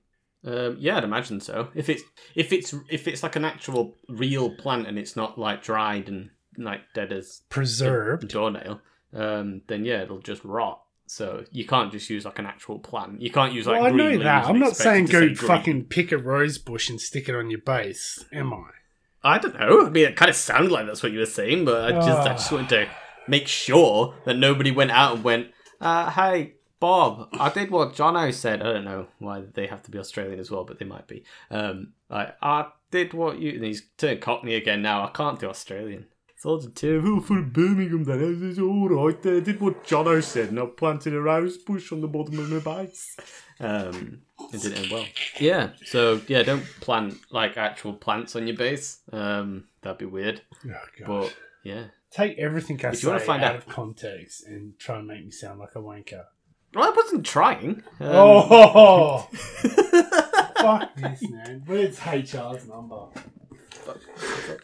Um, yeah, I'd imagine so. If it's if it's if it's like an actual real plant and it's not like dried and like dead as Preserved. doornail, um, then yeah, it'll just rot. So you can't just use like an actual plant. You can't use like. well, I know that. I'm not saying go say fucking pick a rose bush and stick it on your base, am I? I don't know. I mean, it kind of sounded like that's what you were saying, but I just I just Ah. wanted to make sure that nobody went out and went, uh, "Hey, Bob, I did what Jono said. I don't know why they have to be Australian as well, but they might be. Um, like, I did what you. And he's turned Cockney again now. I can't do Australian. It's all terrible for Birmingham then. It's all right. I did what Jono said, and I planted a rose bush on the bottom of my base. Um, it did end well. Yeah. So yeah, don't plant like actual plants on your base. Um, that'd be weird. Oh, But yeah. Take everything I If say you wanna find out, out- of context and try and make me sound like a wanker. Well, I wasn't trying. Um, oh, fuck this, man. Where's HR's number? fuck, fuck.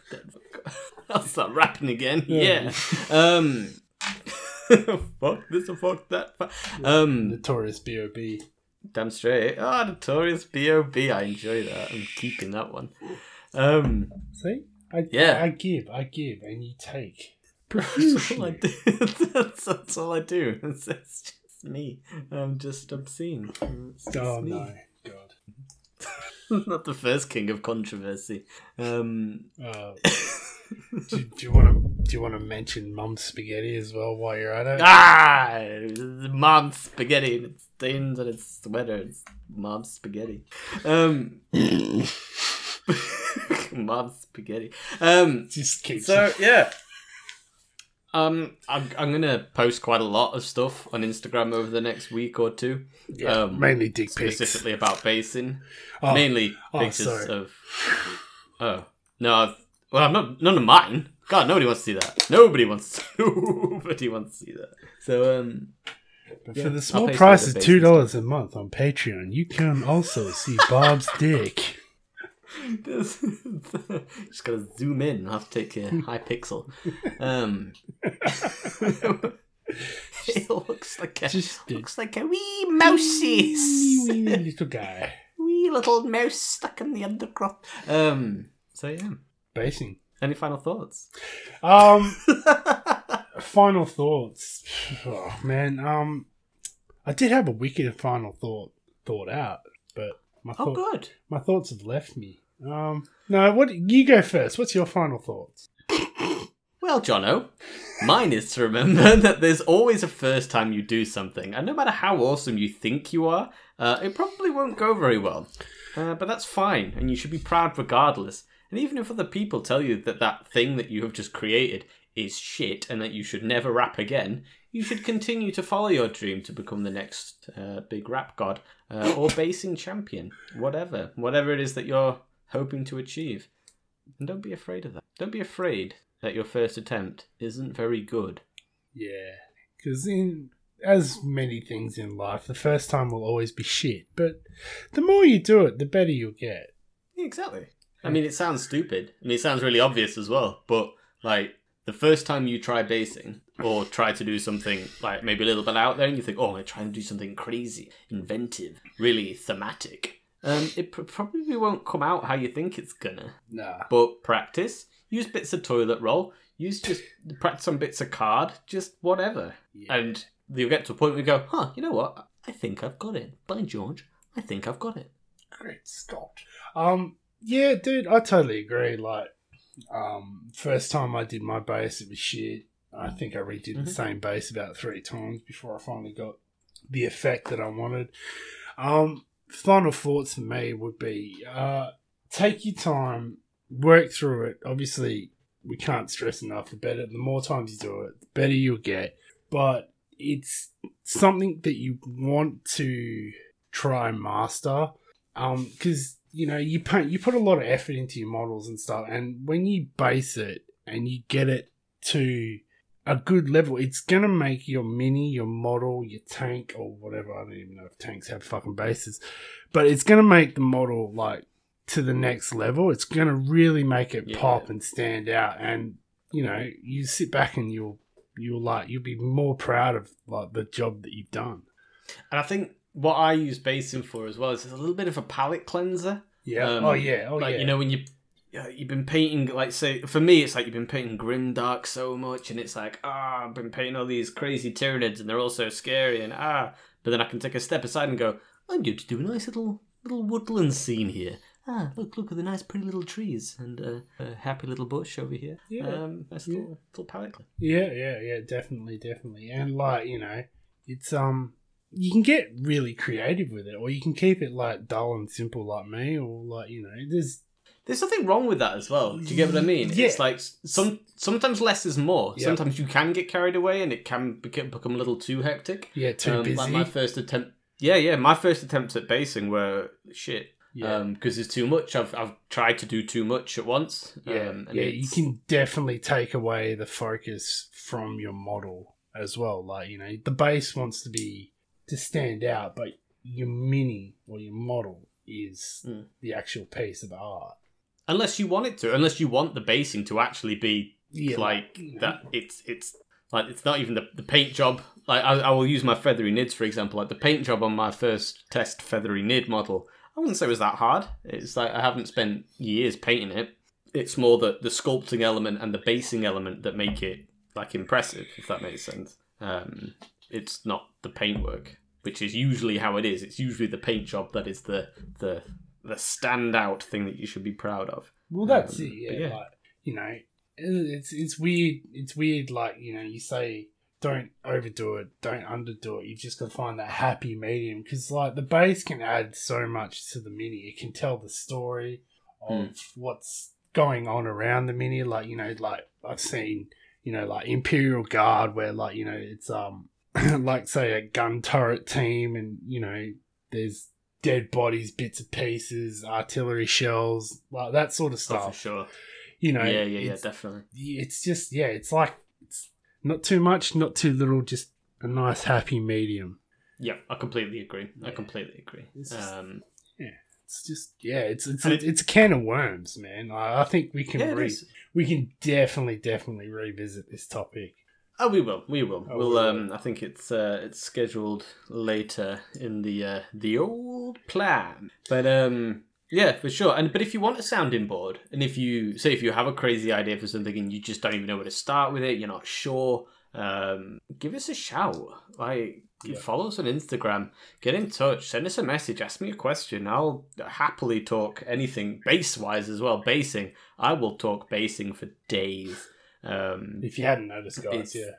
I'll start rapping again. Yeah. Yeah. Um. fuck this and fuck that. Fuck. Um. Notorious B.O.B. Damn straight. Ah, Notorious B.O.B. I enjoy that. I'm keeping that one. Um. See? I, Yeah. I give, I give, and you take. That's all I do. that's, that's all I do. It's, it's just me. I'm just obscene. It's just Oh, me. no. God. Not the first king of controversy. Um. Uh, do, do you want to do you want to mention Mum's spaghetti as well while you're at it? Ah, mom's spaghetti. and It stains on its sweater. It's mom's spaghetti. Um, mom's spaghetti. Um, Just keep so yeah. Um, I'm, I'm gonna post quite a lot of stuff on Instagram over the next week or two. yeah, um, mainly dick pics. specifically about basing. Oh, Mainly oh, pictures sorry. of. Oh no! I've, well, I'm not none of mine. God, nobody wants to see that. Nobody wants. nobody wants to see that. So um, But yeah, for the small price of of two dollars a month on Patreon, you can also see Bob's dick. Just gotta zoom in. I have to take a high pixel. Um, it looks like a Just looks like a wee mousey, wee little guy. wee little mouse stuck in the undergrowth. Um. So yeah. Basing. Any final thoughts? Um, final thoughts. Oh man, um, I did have a wicked final thought thought out, but my Oh, thought, good. my thoughts have left me. Um, no, what you go first? What's your final thoughts? Well, Jono, mine is to remember that there's always a first time you do something, and no matter how awesome you think you are, uh, it probably won't go very well. Uh, but that's fine, and you should be proud regardless. And even if other people tell you that that thing that you have just created is shit and that you should never rap again, you should continue to follow your dream to become the next uh, big rap god uh, or basing champion, whatever, whatever it is that you're hoping to achieve. And don't be afraid of that. Don't be afraid that your first attempt isn't very good. Yeah, because in as many things in life, the first time will always be shit, but the more you do it, the better you'll get. Exactly. I mean, it sounds stupid. I mean, it sounds really obvious as well. But like the first time you try basing or try to do something like maybe a little bit out there, and you think, "Oh, I'm trying to do something crazy, inventive, really thematic," um, it pr- probably won't come out how you think it's gonna. Nah. But practice. Use bits of toilet roll. Use just practice on bits of card. Just whatever. Yeah. And you'll get to a point where you go, huh, you know what? I think I've got it. By George, I think I've got it. Great Scott. Um, yeah, dude, I totally agree. Like, um, first time I did my bass, it was shit. I think I redid Mhm. the same bass about three times before I finally got the effect that I wanted. Um, final thoughts for me would be uh, take your time, work through it. Obviously, we can't stress enough the better, the more times you do it, the better you'll get. But it's something that you want to try and master um because you know you put you put a lot of effort into your models and stuff and when you base it and you get it to a good level. It's gonna make your mini your model your tank or whatever. I don't even know if tanks have fucking bases but it's gonna make the model like to the next level. It's gonna really make it Yeah. pop and stand out. And you know you sit back and you'll you'll like you'll be more proud of like the job that you've done. And I think what I use basing for as well is a little bit of a palette cleanser. yeah. Um, oh yeah. Oh like yeah. you know when you yeah, you've been painting like say for me it's like you've been painting grimdark so much and it's like ah I've been painting all these crazy tyranids and they're all so scary and ah but then I can take a step aside and go I'm going to do a nice little little woodland scene here ah look look at the nice pretty little trees and uh, a happy little bush over here Yeah. um nice Yeah. little little palette. Yeah, yeah, yeah, definitely, definitely. And like, you know, it's um you can get really creative with it, or you can keep it like dull and simple, like me, or like you know, there's There's nothing wrong with that as well. Do you get what I mean? Yeah. It's like some sometimes less is more. Yeah. Sometimes you can get carried away and it can become, become a little too hectic. yeah too Um, busy. Like my first attempt. Yeah, yeah. My first attempts at basing were shit. yeah, because it's too much. I've I've tried to do too much at once. yeah, um, and yeah. You can definitely take away the focus from your model as well. Like you know, the base wants to be to stand out, but your mini or your model is Mm. the actual piece of art. Unless you want it to, unless you want the basing to actually be Yeah, like that. It's it's like it's not even the, the paint job. Like I, I will use my feathery nids for example. Like the paint job on my first test feathery nid model, I wouldn't say it was that hard. It's like I haven't spent years painting it. It's more the the sculpting element and the basing element that make it like impressive, if that makes sense. Um, it's not the paintwork, which is usually how it is. It's usually the paint job that is the the the standout thing that you should be proud of. Well, that's Um, it. Yeah, yeah. like you know, it's it's weird. It's weird. Like you know, you say don't overdo it, don't underdo it. You've just got to find that happy medium because like the base can add so much to the mini. It can tell the story of Hmm. what's going on around the mini. Like you know, like I've seen you know like Imperial Guard where like you know it's um like say a gun turret team and you know there's dead bodies, bits and pieces, artillery shells, like that sort of stuff. Oh, for sure. You know, yeah, yeah, yeah, definitely. it's just yeah, it's like it's not too much, not too little, just a nice happy medium. Yeah, I completely agree. I completely agree. It's just- Um, It's just yeah, it's it's a, it's a can of worms, man. I, I think we can yeah, re- we can definitely definitely revisit this topic. Oh, we will. We will. Oh, we'll. we will. Um, I think it's uh, it's scheduled later in the uh, the old plan. But um, yeah, for sure. And but if you want a sounding board, and if you say if you have a crazy idea for something and you just don't even know where to start with it, you're not sure. Um, give us a shout. Like Yeah. follow us on Instagram. Get in touch. Send us a message. Ask me a question. I'll happily talk anything base wise as well. Basing. I will talk basing for days. Um, If you hadn't noticed, guys, yeah,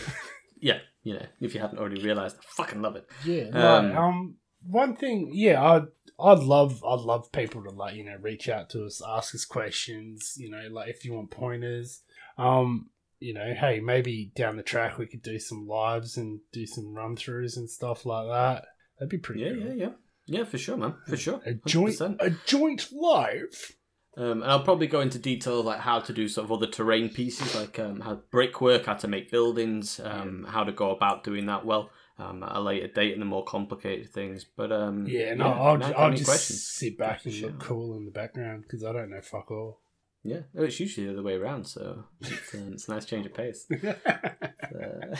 yeah, you know, if you hadn't already realised, I fucking love it. yeah. Um, um, one thing, yeah, I'd I'd love I'd love people to like you know reach out to us, ask us questions. You know, like if you want pointers, um, you know, hey, maybe down the track we could do some lives and do some run throughs and stuff like that. That'd be pretty. Yeah, cool. yeah, yeah. Yeah, for sure, man. For sure. A joint, 100%. a joint live. Um, and I'll probably go into detail like how to do sort of other terrain pieces, like um, how brickwork, how to make buildings, um, how to go about doing that well um, at a later date and the more complicated things. But um, Yeah, and yeah, I'll, I'll, man, ju- if you I'll just questions, sit back and look cool in the background because I don't know fuck all. Yeah, it's usually the other way around, so it's, um, it's a nice change of pace. yeah, Uh,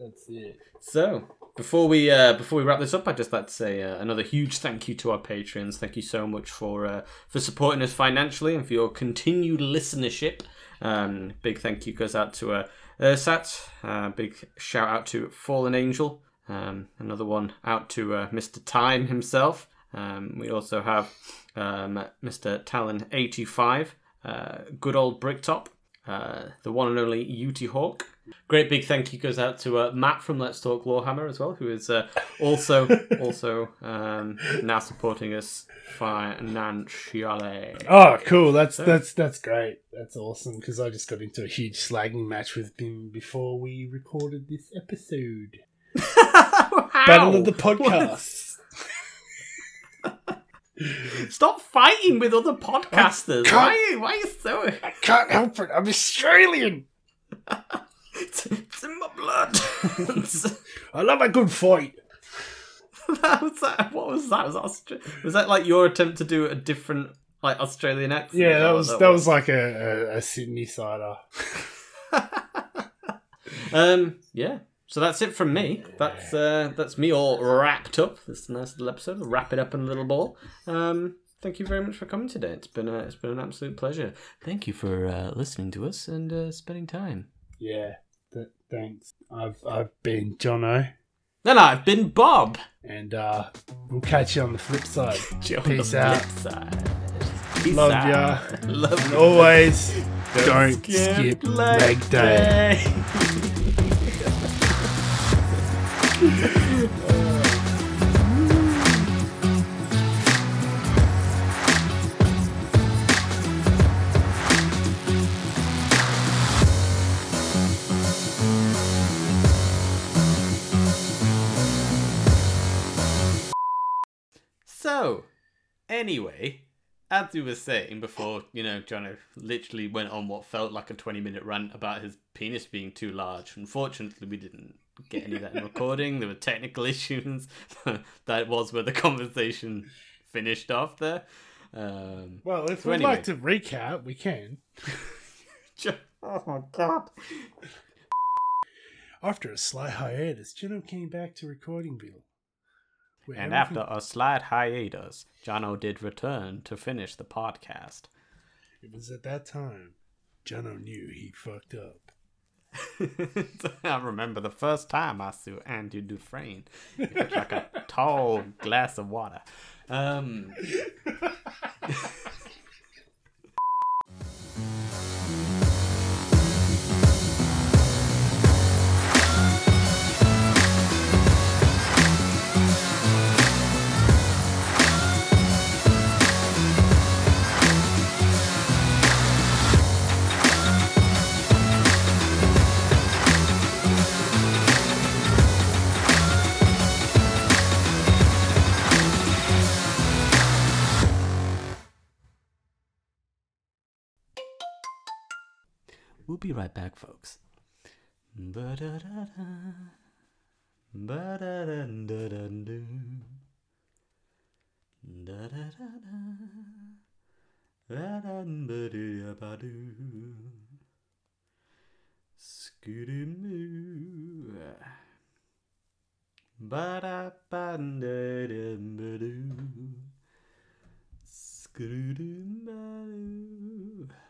that's it. So before we uh, before we wrap this up, I'd just like to say uh, another huge thank you to our patrons. Thank you so much for uh, for supporting us financially and for your continued listenership. Um, big thank you goes out to uh, Ursat. Uh, big shout out to Fallen Angel. Um, another one out to uh, Mr. Time himself. Um, we also have um, Mr. Talon eighty five. Uh, good old Bricktop. Uh, the one and only Uti Hawk. Great big thank you goes out to uh, Matt from Let's Talk Lawhammer as well, who is uh, also also um, now supporting us financially. Oh, cool. That's that's that's great. That's awesome because I just got into a huge slagging match with him before we recorded this episode. Battle of the podcast. Stop fighting with other podcasters. Why are, you, why are you so? I can't help it. I'm Australian. It's, it's in my blood. I love a good fight. that was that. What was that? Was that, Austra- was that like your attempt to do a different like Australian accent? Yeah, that was that was like a, a, a Sydneysider. um, yeah. So that's it from me. That's uh, that's me all wrapped up. This nice little episode. Wrap it up in a little ball. Um, thank you very much for coming today. It's been a, it's been an absolute pleasure. Thank you for uh, listening to us and uh, spending time. Yeah, th- thanks. I've I've been Jono, And I've been Bob. and uh, we'll catch you on the flip side. On Peace the out. flip side. Peace Love out. ya. Love And always don't skip leg day. day. So, anyway, as we were saying before, you know, Jono literally went on what felt like a 20 minute rant about his penis being too large. Unfortunately, we didn't get any of that in recording. There were technical issues. that was where the conversation finished off there. Um, Well, if So we'd anyway. like to recap, we can. oh my god. After a slight hiatus, Jono came back to recording Bill. And everything- after a slight hiatus, Jono did return to finish the podcast. It was at that time Jono knew he fucked up. I remember the first time I saw Andy Dufresne. It was like a tall glass of water. Um, be right back, folks. ba-da-da-da, ba-da-dun-dun-dun-dun, da-da-da-da, ba-dun-ba-doo-ba-doo, skoo-doo-moo, ba-da-ba-dun-dun-ba-doo, skoo-doo-ba-doo.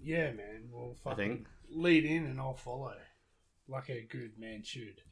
Yeah, man. Well, I fucking think. lead in and I'll follow. Like a good man should.